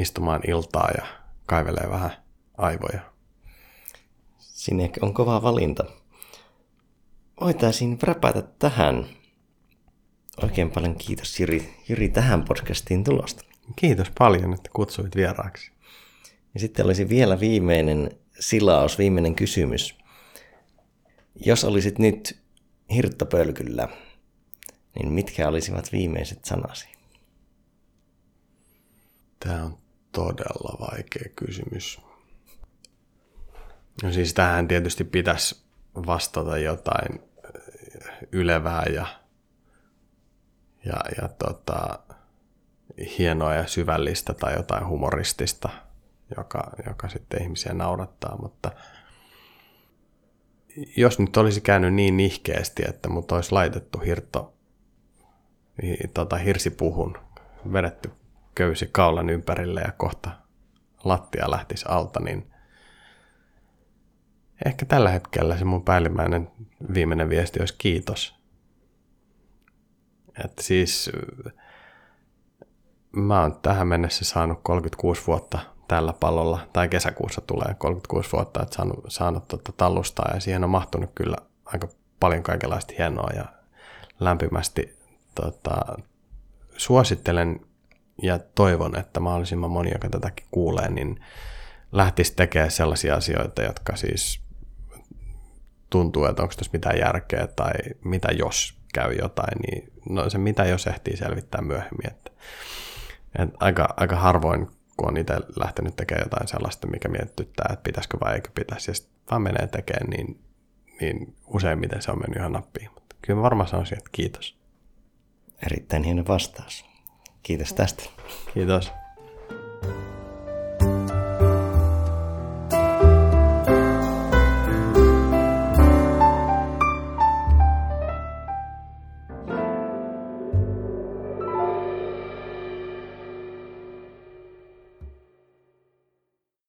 istumaan iltaa ja kaivelee vähän aivoja. Sinek on kova valinta. Voitaisiin räpätä tähän. Oikein paljon kiitos Jiri, Jiri tähän podcastiin tulosta. Kiitos paljon, että kutsuit vieraaksi. Ja sitten olisi vielä viimeinen silaus, viimeinen kysymys. Jos olisit nyt hirttopölkyllä, niin mitkä olisivat viimeiset sanasi? Tämä on todella vaikea kysymys. No siis tähän tietysti pitäisi vastata jotain ylevää ja, ja, ja tota, hienoa ja syvällistä tai jotain humoristista, joka, joka sitten ihmisiä naurattaa, mutta jos nyt olisi käynyt niin nihkeästi, että mut olisi laitettu hirto, tota, hirsipuhun, vedetty köysi kaulan ympärille ja kohta lattia lähtisi alta, niin ehkä tällä hetkellä se mun päällimmäinen viimeinen viesti olisi kiitos. Että siis mä oon tähän mennessä saanut 36 vuotta tällä pallolla, tai kesäkuussa tulee 36 vuotta, että saanut, saanut tota tallustaa, ja siihen on mahtunut kyllä aika paljon kaikenlaista hienoa, ja lämpimästi tota, suosittelen ja toivon, että mahdollisimman moni, joka tätäkin kuulee, niin lähtisi tekemään sellaisia asioita, jotka siis tuntuu, että onko tässä mitään järkeä tai mitä jos käy jotain, niin no se mitä jos ehtii selvittää myöhemmin. Että, että aika, aika harvoin, kun on itse lähtenyt tekemään jotain sellaista, mikä miettyttää, että pitäisikö vai eikö pitäisi, ja sitten vaan menee tekemään, niin, niin useimmiten se on mennyt ihan nappiin. Mutta kyllä mä varmaan sanoisin, että kiitos. Erittäin hieno vastaus. Kiitos tästä. Kiitos.